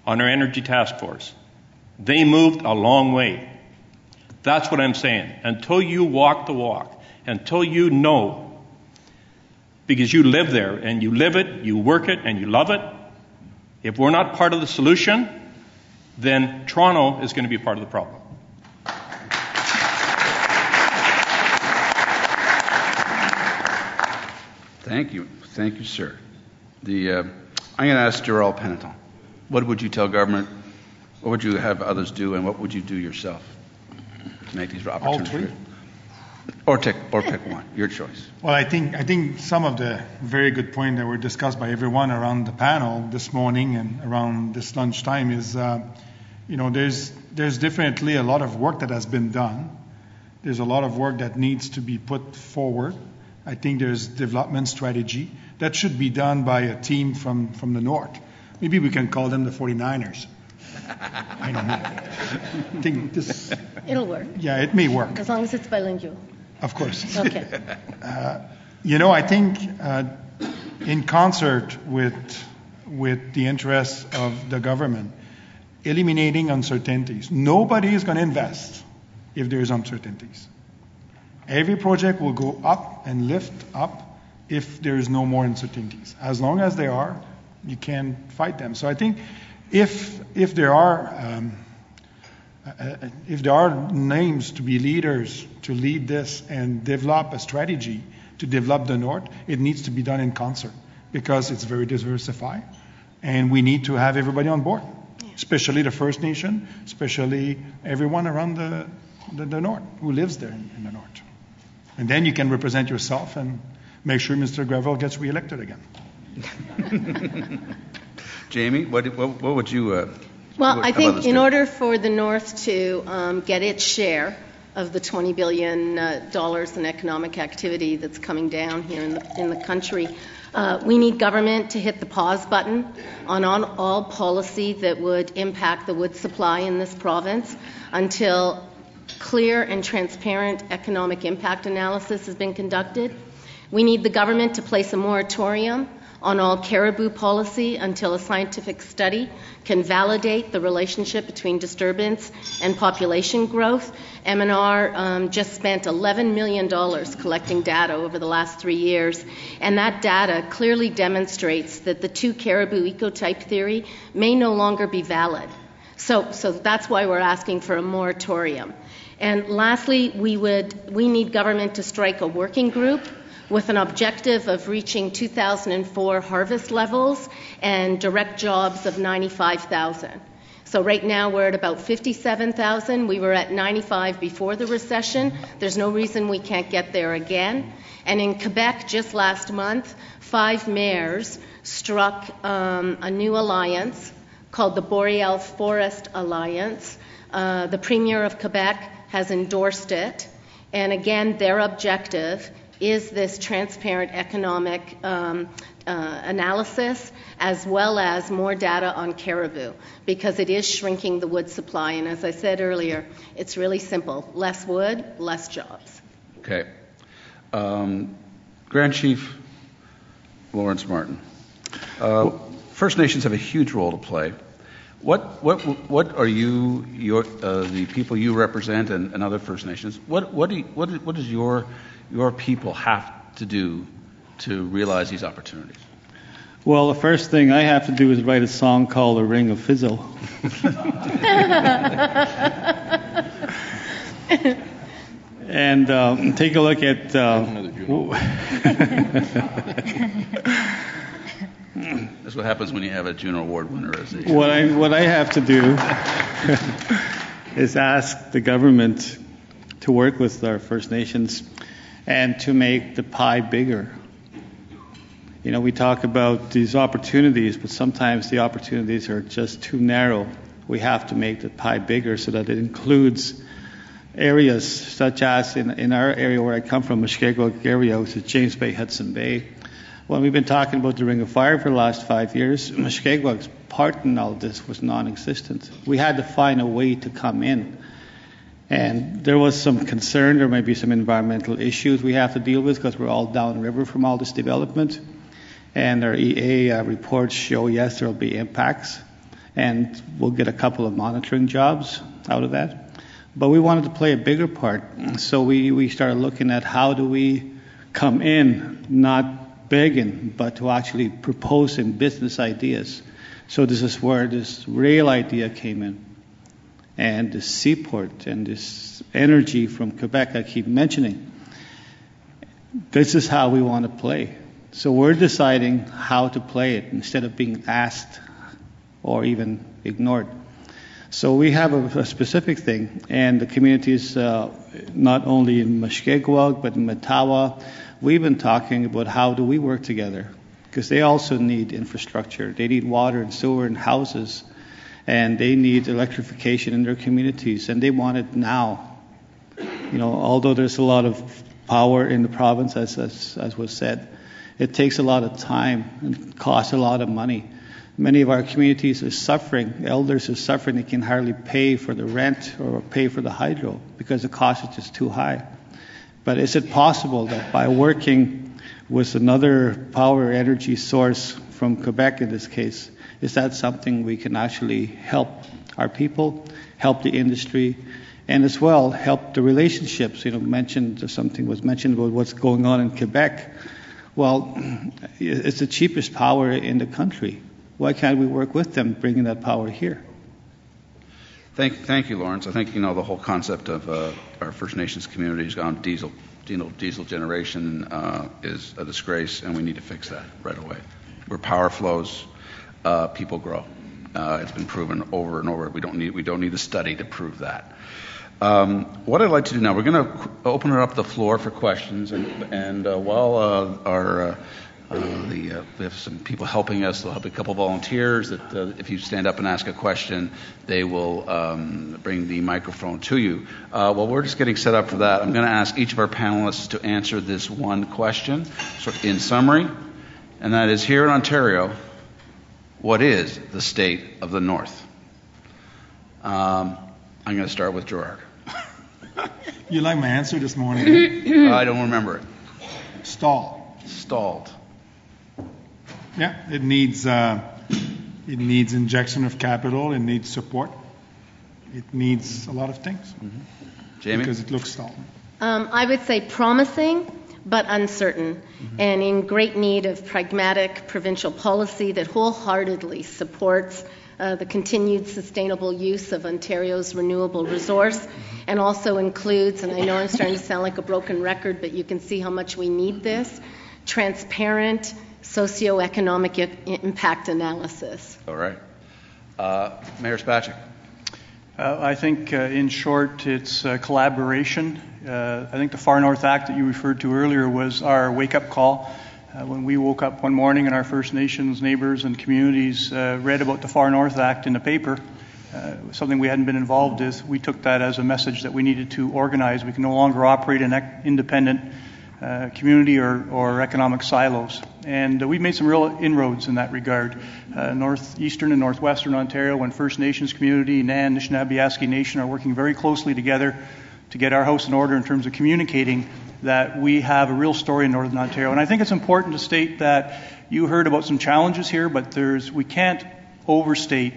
on our energy task force. They moved a long way. That's what I'm saying. Until you walk the walk, until you know because you live there and you live it, you work it, and you love it. If we're not part of the solution, then Toronto is going to be part of the problem. Thank you. Thank you, sir. The, uh, I'm going to ask Gerald Panneton. What would you tell government? What would you have others do, and what would you do yourself to make these opportunities? All three. Or pick, or pick one. Your choice. Well, I think I think some of the very good points that were discussed by everyone around the panel this morning and around this lunchtime is, uh, you know, there's there's definitely a lot of work that has been done. There's a lot of work that needs to be put forward. I think there's development strategy that should be done by a team from, from the north. Maybe we can call them the 49ers. I don't know. I think this, It'll work, yeah, it may work, as long as it's bilingual. Of course. Okay. You know, I think uh, in concert with, with the interests of the government, eliminating uncertainties. Nobody is going to invest if there's uncertainties. Every project will go up and lift up if there's no more uncertainties. As long as there are, you can fight them. So I think if if there are um, uh, if there are names to be leaders to lead this and develop a strategy to develop the North, it needs to be done in concert because it's very diversified, and we need to have everybody on board, especially the First Nation, especially everyone around the the, the North who lives there in, in the North. And then you can represent yourself and make sure Mr. Gravelle gets reelected again. Jamie, what, what, what would you? Uh, Well, I think in order for the North to um, get its share of the $20 billion uh, in economic activity that's coming down here in the, country, uh, we need government to hit the pause button on, on all policy that would impact the wood supply in this province until clear and transparent economic impact analysis has been conducted. We need the government to place a moratorium on all caribou policy until a scientific study can validate the relationship between disturbance and population growth. MNR um, just spent $11 million collecting data over the last three years, and that data clearly demonstrates that the two caribou ecotype theory may no longer be valid. So, so that's why we're asking for a moratorium. And lastly, we would we need government to strike a working group with an objective of reaching 2004 harvest levels and direct jobs of 95,000. So right now we're at about 57,000. We were at 95 before the recession. There's no reason we can't get there again. And in Quebec, just last month, five mayors struck um, a new alliance called the Boreal Forest Alliance. Uh, the Premier of Quebec has endorsed it. And again, their objective is this transparent economic um, uh, analysis as well as more data on caribou because it is shrinking the wood supply. And as I said earlier, it's really simple less wood, less jobs. Okay. Um, Grand Chief Lawrence Martin. Uh, First Nations have a huge role to play. What, are you, uh, the people you represent and, other First Nations, what, what your, your people have to do to realize these opportunities? Well, the first thing I have to do is write a song called "The Ring of Fizzle." and um, take a look at. Uh, That's what happens when you have a Juno Award winner as a. what I what I have to do is ask the government to work with our First Nations and to make the pie bigger. You know, we talk about these opportunities, but sometimes the opportunities are just too narrow. We have to make the pie bigger so that it includes areas such as in, in our area where I come from, Mushkegowuk area, which is James Bay, Hudson Bay. When we've been talking about the Ring of Fire for the last five years, Mushkegowuk's part in all this was non-existent. We had to find a way to come in. And there was some concern, there might be some environmental issues we have to deal with because we're all downriver from all this development. And our EA uh, reports show, yes, there will be impacts. And we'll get a couple of monitoring jobs out of that. But we wanted to play a bigger part. So we, we started looking at how do we come in, not begging, but to actually proposing business ideas. So this is where this rail idea came in. And the seaport and this energy from Quebec I keep mentioning. This is how we want to play. So we're deciding how to play it instead of being asked or even ignored. So we have a, a specific thing, and the communities, uh, not only in Mushkegowuk, but in Matawa, we've been talking about how do we work together, because they also need infrastructure. They need water and sewer and houses, and they need electrification in their communities, and they want it now. You know, although there's a lot of power in the province, as, as, as was said, it takes a lot of time and costs a lot of money. Many of our communities are suffering. Elders are suffering. They can hardly pay for the rent or pay for the hydro because the cost is just too high. But is it possible that by working with another power energy source from Quebec in this case, is that something we can actually help our people, help the industry, and as well help the relationships? You know, mentioned something was mentioned about what's going on in Quebec. Well, it's the cheapest power in the country. Why can't we work with them, bringing that power here? Thank, thank you, Lawrence. I think you know the whole concept of uh, our First Nations communities on diesel, diesel, diesel generation uh, is a disgrace, and we need to fix that right away. Where power flows, uh, people grow. Uh, it's been proven over and over. We don't need we don't need a study to prove that. Um, what I'd like to do now, we're going to open up the floor for questions, and, and uh, while uh, our uh, the, uh, we have some people helping us. We'll have a couple volunteers that if you stand up and ask a question, they will um, bring the microphone to you. While we're just getting set up for that, I'm going to ask each of our panelists to answer this one question so in summary, and that is here in Ontario, what is the state of the North? Um, I'm going to start with Gerard. You like my answer this morning? I don't remember it. Stalled. Stalled. Yeah, it needs uh, it needs injection of capital. It needs support. It needs a lot of things Jamie? because it looks stalled. Um, I would say promising, but uncertain, and in great need of pragmatic provincial policy that wholeheartedly supports uh, the continued sustainable use of Ontario's renewable resource, and also includes, and I know I'm starting to sound like a broken record, but you can see how much we need this, transparent socioeconomic i- impact analysis. All right. Uh, Mayor Spacek. Uh, I think, uh, in short, it's uh, collaboration. Uh, I think the Far North Act that you referred to earlier was our wake up call. Uh, when we woke up one morning and our First Nations neighbors and communities uh, read about the Far North Act in the paper, uh, something we hadn't been involved with, we took that as a message that we needed to organize. We can no longer operate in ec- independent uh, community or, or economic silos. And uh, we've made some real inroads in that regard. Northeastern and northwestern Ontario and First Nations community, Nan, Nishnawbe Aski Nation are working very closely together to get our house in order in terms of communicating that we have a real story in Northern Ontario. And I think it's important to state that you heard about some challenges here, but there's we can't overstate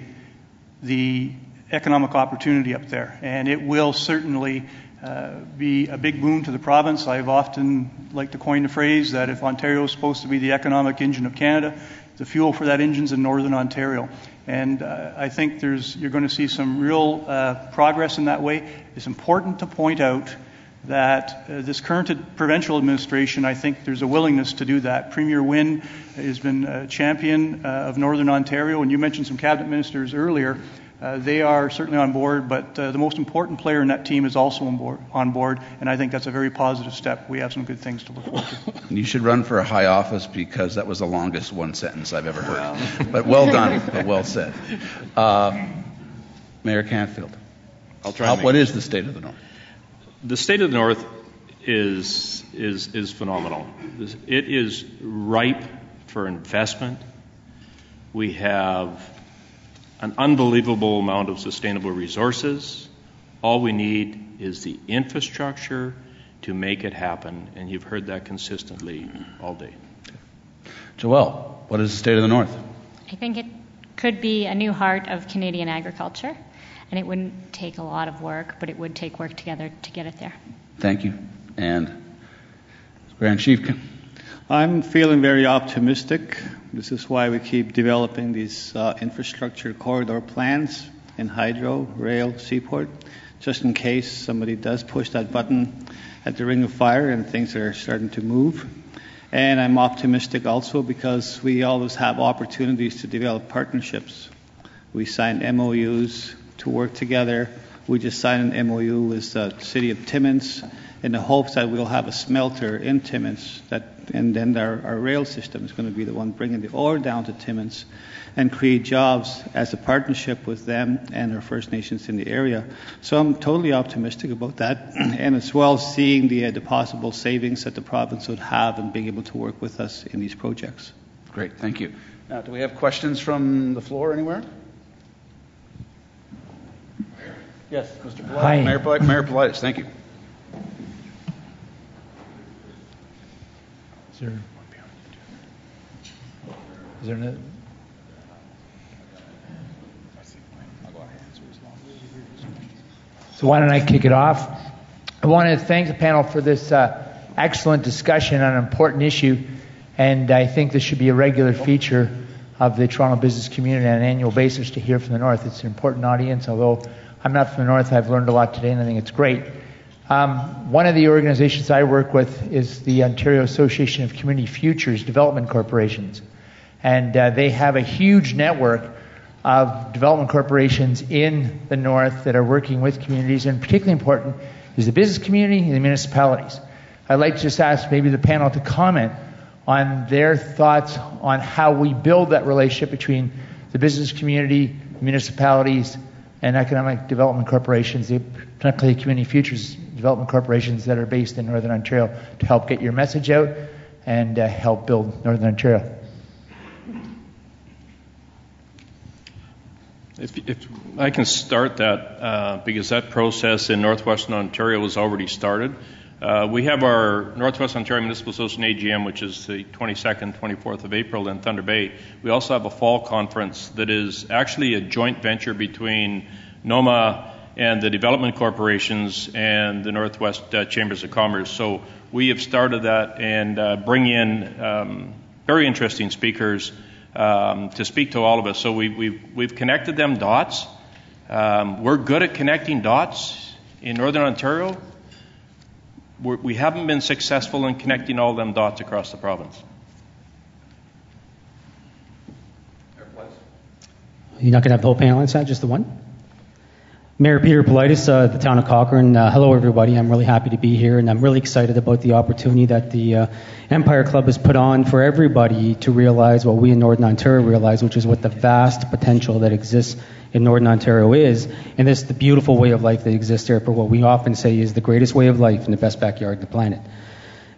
the economic opportunity up there, and it will certainly uh, be a big boon to the province. I've often liked to coin the phrase that if Ontario is supposed to be the economic engine of Canada, the fuel for that engine is in Northern Ontario. And uh, I think there's, you're going to see some real uh, progress in that way. It's important to point out that uh, this current provincial administration, I think there's a willingness to do that. Premier Wynne has been a champion uh, of Northern Ontario, and you mentioned some cabinet ministers earlier. Uh, they are certainly on board, but uh, the most important player in that team is also on board, on board, and I think that's a very positive step. We have some good things to look forward to. You should run for a high office because that was the longest one sentence I've ever heard. But well done, but well said. Uh, Mayor Canfield. I'll try How- what is the state of the North? the state of the North is is is phenomenal. It is ripe for investment. We have an unbelievable amount of sustainable resources. All we need is the infrastructure to make it happen, and you've heard that consistently all day. Joelle, what is the state of the North? I think it could be a new heart of Canadian agriculture, and it wouldn't take a lot of work, but it would take work together to get it there. Thank you. And Grand Chief, I'm feeling very optimistic. This is why we keep developing these uh, infrastructure corridor plans in hydro, rail, seaport, just in case somebody does push that button at the ring of fire and things are starting to move. And I'm optimistic also because we always have opportunities to develop partnerships. We sign MOUs to work together. We just signed an MOU with the city of Timmins in the hopes that we'll have a smelter in Timmins, that, and then our, our rail system is going to be the one bringing the ore down to Timmins and create jobs as a partnership with them and our First Nations in the area. So I'm totally optimistic about that, and as well seeing the, uh, the possible savings that the province would have and being able to work with us in these projects. Great, thank you. Now, do we have questions from the floor anywhere? Yes, Mr. Politis. Hi. Mayor, Poli- Mayor Politis, thank you. Is there, so why don't I kick it off? I want to thank the panel for this uh, excellent discussion on an important issue, and I think this should be a regular feature of the Toronto business community on an annual basis to hear from the North. It's an important audience, although I'm not from the North, I've learned a lot today, and I think it's great. Um, one of the organizations I work with is the Ontario Association of Community Futures Development Corporations. And uh, they have a huge network of development corporations in the North that are working with communities. And particularly important is the business community and the municipalities. I'd like to just ask maybe the panel to comment on their thoughts on how we build that relationship between the business community, municipalities, and economic development corporations, particularly community futures development corporations that are based in Northern Ontario to help get your message out and uh, help build Northern Ontario. If, if I can start that, uh, because that process in Northwestern Ontario was already started. Uh, we have our Northwest Ontario Municipal Association AGM, which is the 22nd, 24th of April in Thunder Bay. We also have a fall conference that is actually a joint venture between NOMA and the development corporations and the Northwest uh, Chambers of Commerce. So we have started that and uh, bring in um, very interesting speakers um, to speak to all of us. So we, we've, we've connected them dots. Um, we're good at connecting dots in Northern Ontario. We're, we haven't been successful in connecting all them dots across the province. You're not going to have the whole panel that, just the one? Mayor Peter Politis, uh, the town of Cochrane. Uh, hello, everybody. I'm really happy to be here, and I'm really excited about the opportunity that the uh, Empire Club has put on for everybody to realize what we in Northern Ontario realize, which is what the vast potential that exists in Northern Ontario is, and this the beautiful way of life that exists here for what we often say is the greatest way of life in the best backyard on the planet.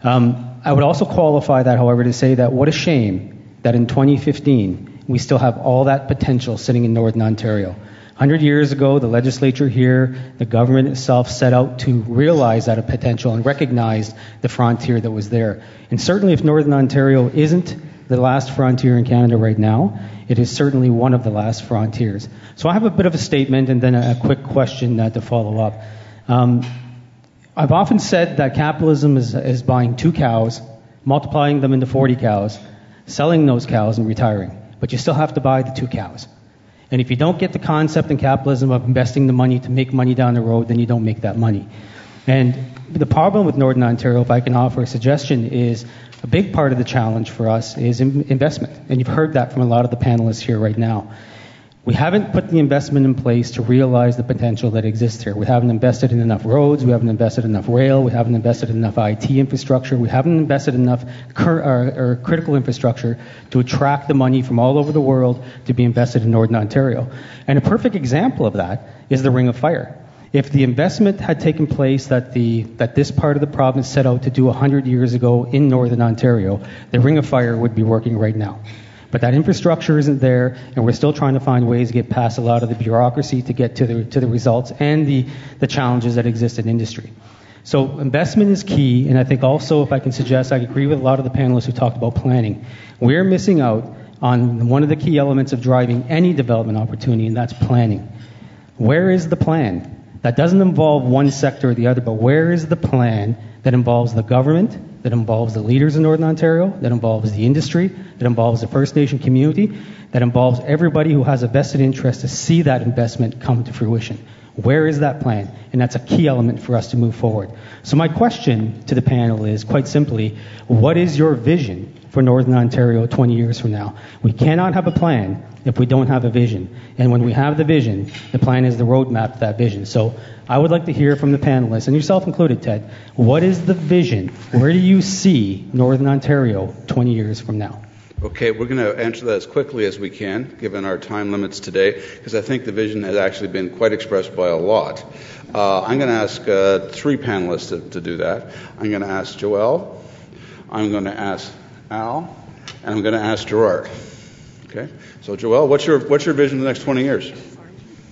Um, I would also qualify that, however, to say that what a shame that in 2015 we still have all that potential sitting in Northern Ontario. 100 years ago, the legislature here, the government itself set out to realize that potential and recognize the frontier that was there. And certainly, if Northern Ontario isn't the last frontier in Canada right now, it is certainly one of the last frontiers. So I have a bit of a statement and then a, a quick question uh, to follow up. Um, I've often said that capitalism is, is buying two cows, multiplying them into 40 cows, selling those cows, and retiring. But you still have to buy the two cows. And if you don't get the concept in capitalism of investing the money to make money down the road, then you don't make that money. And the problem with Northern Ontario, if I can offer a suggestion, is a big part of the challenge for us is investment. And you've heard that from a lot of the panelists here right now. We haven't put the investment in place to realize the potential that exists here. We haven't invested in enough roads. We haven't invested enough rail. We haven't invested in enough IT infrastructure. We haven't invested enough cur- or, or critical infrastructure to attract the money from all over the world to be invested in Northern Ontario. And a perfect example of that is the Ring of Fire. If the investment had taken place that the that this part of the province set out to do 100 years ago in Northern Ontario, the Ring of Fire would be working right now. But that infrastructure isn't there, and we're still trying to find ways to get past a lot of the bureaucracy to get to the, to the results and the, the challenges that exist in industry. So investment is key, and I think also, if I can suggest, I agree with a lot of the panelists who talked about planning. We're missing out on one of the key elements of driving any development opportunity, and that's planning. Where is the plan? That doesn't involve one sector or the other, but where is the plan that involves the government, that involves the leaders in Northern Ontario, that involves the industry, that involves the First Nation community, that involves everybody who has a vested interest to see that investment come to fruition. Where is that plan? And that's a key element for us to move forward. So my question to the panel is quite simply, what is your vision for Northern Ontario 20 years from now? We cannot have a plan if we don't have a vision. And when we have the vision, the plan is the roadmap to that vision. So I would like to hear from the panelists, and yourself included, Ted, what is the vision? Where do you see Northern Ontario 20 years from now? Okay, we're going to answer that as quickly as we can, given our time limits today, because I think the vision has actually been quite expressed by a lot. Uh, I'm going to ask uh, three panelists to, to, do that. I'm going to ask Joelle, I'm going to ask Al, and I'm going to ask Gerard. Okay, so Joelle, what's your what's your vision for the next 20 years?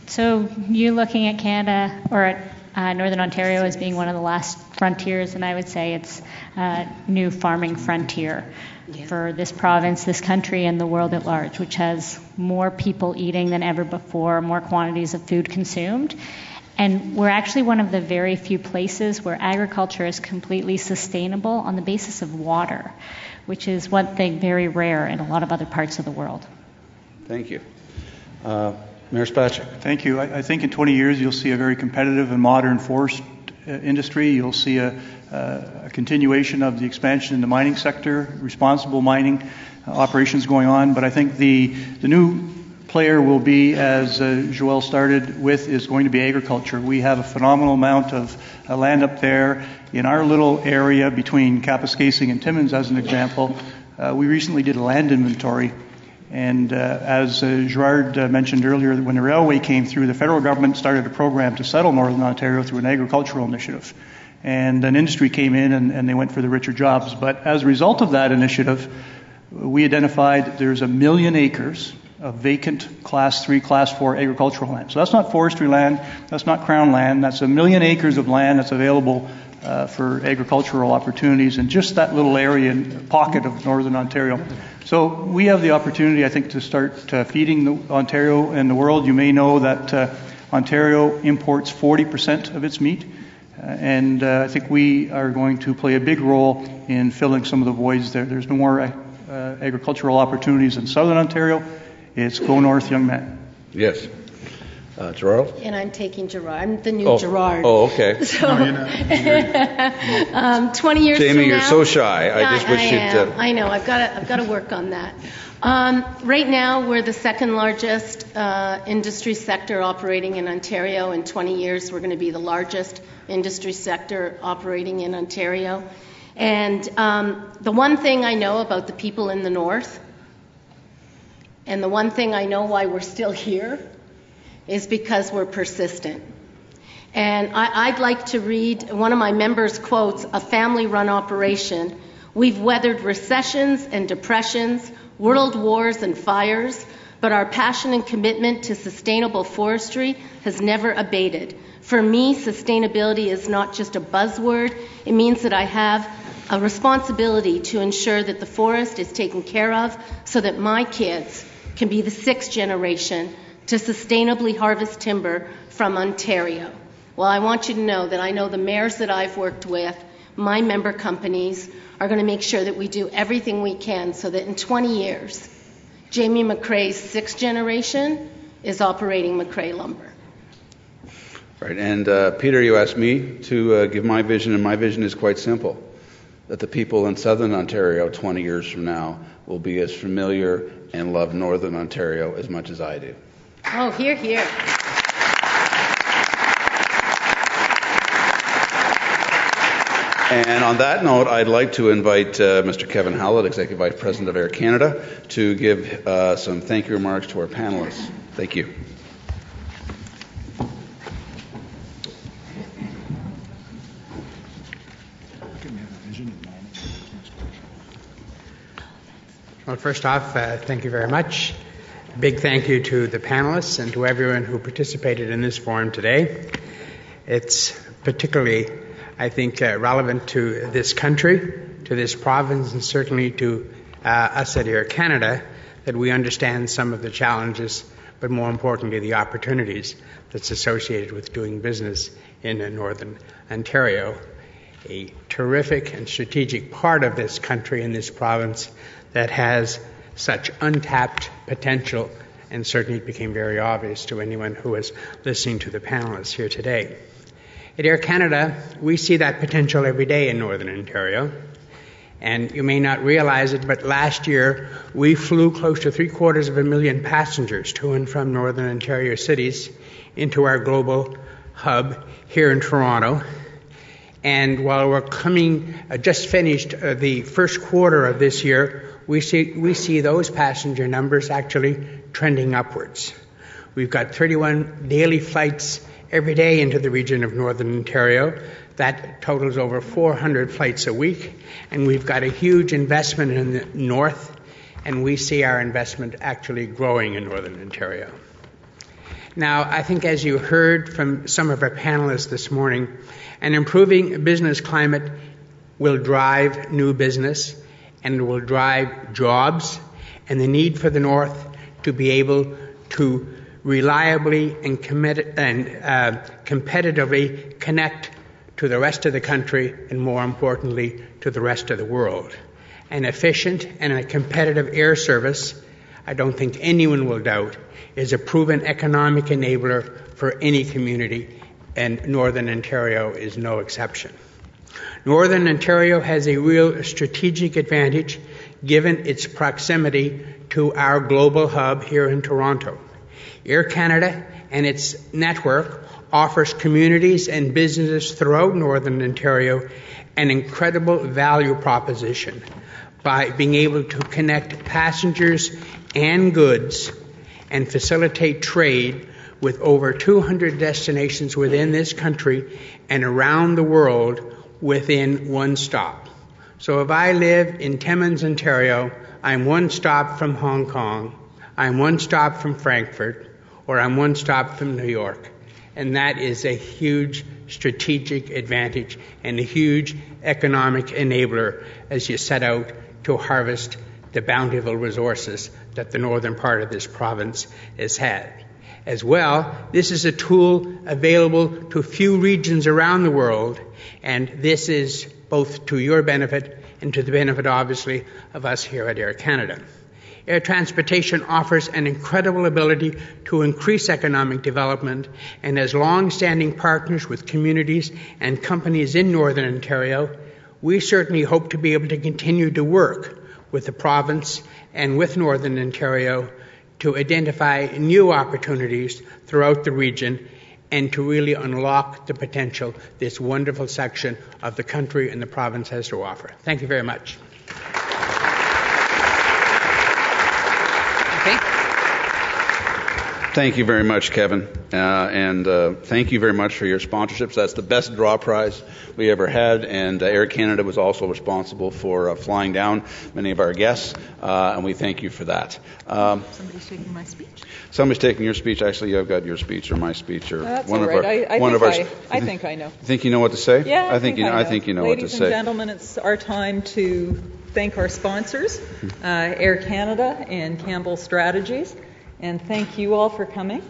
So you looking at Canada or at uh, Northern Ontario as being one of the last frontiers, and I would say it's a new farming frontier yeah. for this province, this country, and the world at large, which has more people eating than ever before, more quantities of food consumed. And we're actually one of the very few places where agriculture is completely sustainable on the basis of water, which is one thing very rare in a lot of other parts of the world. Thank you. Uh, Mayor Spacek. Thank you. I, I, think in 20 years you'll see a very competitive and modern forest uh, industry. You'll see a, uh, a, continuation of the expansion in the mining sector, responsible mining uh, operations going on. But I think the, the new player will be, as uh, Joelle started with, is going to be agriculture. We have a phenomenal amount of uh, land up there. In our little area between Kapuskasing and Timmins, as an example, uh, we recently did a land inventory. And uh, as uh, Gerard uh, mentioned earlier, when the railway came through, the federal government started a program to settle Northern Ontario through an agricultural initiative. And an industry came in and, and they went for the richer jobs. But as a result of that initiative, we identified there's a million acres of vacant class three, class four agricultural land. So that's not forestry land, that's not crown land, that's a million acres of land that's available uh, for agricultural opportunities in just that little area and pocket of northern Ontario. So we have the opportunity, I think, to start uh, feeding the Ontario and the world. You may know that uh, Ontario imports 40% of its meat. Uh, and uh, I think we are going to play a big role in filling some of the voids there. There's no more uh, agricultural opportunities in southern Ontario. It's go north, young man. Yes. Uh, Gerard? And I'm taking Gerard. I'm the new oh. Gerard. Oh, okay. So, um, 20 years Jamie, from you're now, so shy. I just wish I you'd. Am. I know. I've got to. I've got to work on that. Um, right now, we're the second largest uh, industry sector operating in Ontario. In 20 years, we're going to be the largest industry sector operating in Ontario. And um, the one thing I know about the people in the north, and the one thing I know why we're still here, is because we're persistent. And I, would like to read one of my members' quotes a family run operation. We've weathered recessions and depressions, world wars and fires, but our passion and commitment to sustainable forestry has never abated. For me, sustainability is not just a buzzword, it means that I have a responsibility to ensure that the forest is taken care of so that my kids can be the sixth generation to sustainably harvest timber from Ontario. Well, I want you to know that I know the mayors that I've worked with, my member companies, are going to make sure that we do everything we can so that in 20 years, Jamie McRae's sixth generation is operating McCrae Lumber. Right, and uh, Peter, you asked me to uh, give my vision, and my vision is quite simple that the people in southern Ontario 20 years from now will be as familiar and love northern Ontario as much as I do. Oh, here, here. And on that note, I'd like to invite uh, Mr. Kevin Howlett, Executive Vice President of Air Canada, to give uh, some thank you remarks to our panelists. Thank you. Well, first off, uh, thank you very much. Big thank you to the panelists and to everyone who participated in this forum today. It's particularly, I think, uh, relevant to this country, to this province, and certainly to uh, us at Air Canada that we understand some of the challenges, but more importantly, the opportunities that's associated with doing business in uh, Northern Ontario. A terrific and strategic part of this country and this province that has such untapped potential and certainly it became very obvious to anyone who was listening to the panelists here today. At Air Canada, we see that potential every day in Northern Ontario. And you may not realize it, but last year we flew close to three quarters of a million passengers to and from Northern Ontario cities into our global hub here in Toronto. And while we're coming, uh, just finished uh, the first quarter of this year, we see, we see those passenger numbers actually trending upwards. We've got 31 daily flights every day into the region of Northern Ontario. That totals over 400 flights a week. And we've got a huge investment in the north, and we see our investment actually growing in Northern Ontario. Now, I think as you heard from some of our panelists this morning, an improving business climate will drive new business and will drive jobs and the need for the North to be able to reliably and, and uh, competitively connect to the rest of the country and more importantly to the rest of the world. An efficient and a competitive air service, I don't think anyone will doubt, is a proven economic enabler for any community, and Northern Ontario is no exception. Northern Ontario has a real strategic advantage given its proximity to our global hub here in Toronto. Air Canada and its network offers communities and businesses throughout Northern Ontario an incredible value proposition by being able to connect passengers and goods and facilitate trade with over 200 destinations within this country and around the world within one stop. So if I live in Timmins, Ontario, I'm one stop from Hong Kong, I'm one stop from Frankfurt, or I'm one stop from New York. And that is a huge strategic advantage and a huge economic enabler as you set out to harvest the bountiful resources that the northern part of this province has had. As well, this is a tool available to few regions around the world, and this is both to your benefit and to the benefit, obviously, of us here at Air Canada. Air transportation offers an incredible ability to increase economic development, and as long standing partners with communities and companies in Northern Ontario, we certainly hope to be able to continue to work with the province and with Northern Ontario to identify new opportunities throughout the region and to really unlock the potential this wonderful section of the country and the province has to offer. Thank you very much. Thank you very much, Kevin. Uh, and uh, thank you very much for your sponsorships. That's the best draw prize we ever had. And uh, Air Canada was also responsible for uh, flying down many of our guests. Uh, and we thank you for that. Um, Somebody's taking my speech? Somebody's taking your speech. Actually, I've got your speech or my speech or That's one of our. I, I one think of our. I, I think I know. Think you know what to say? Yeah, I, I think, you. Know. I think you know Ladies what to say. Ladies and gentlemen, it's our time to thank our sponsors, uh, Air Canada and Campbell Strategies. And thank you all for coming.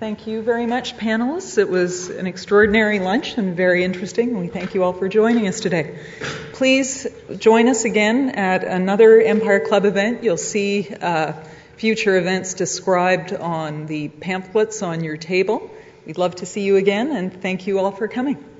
Thank you very much, panelists. It was an extraordinary lunch and very interesting. We thank you all for joining us today. Please join us again at another Empire Club event. You'll see uh, future events described on the pamphlets on your table. We'd love to see you again, and thank you all for coming.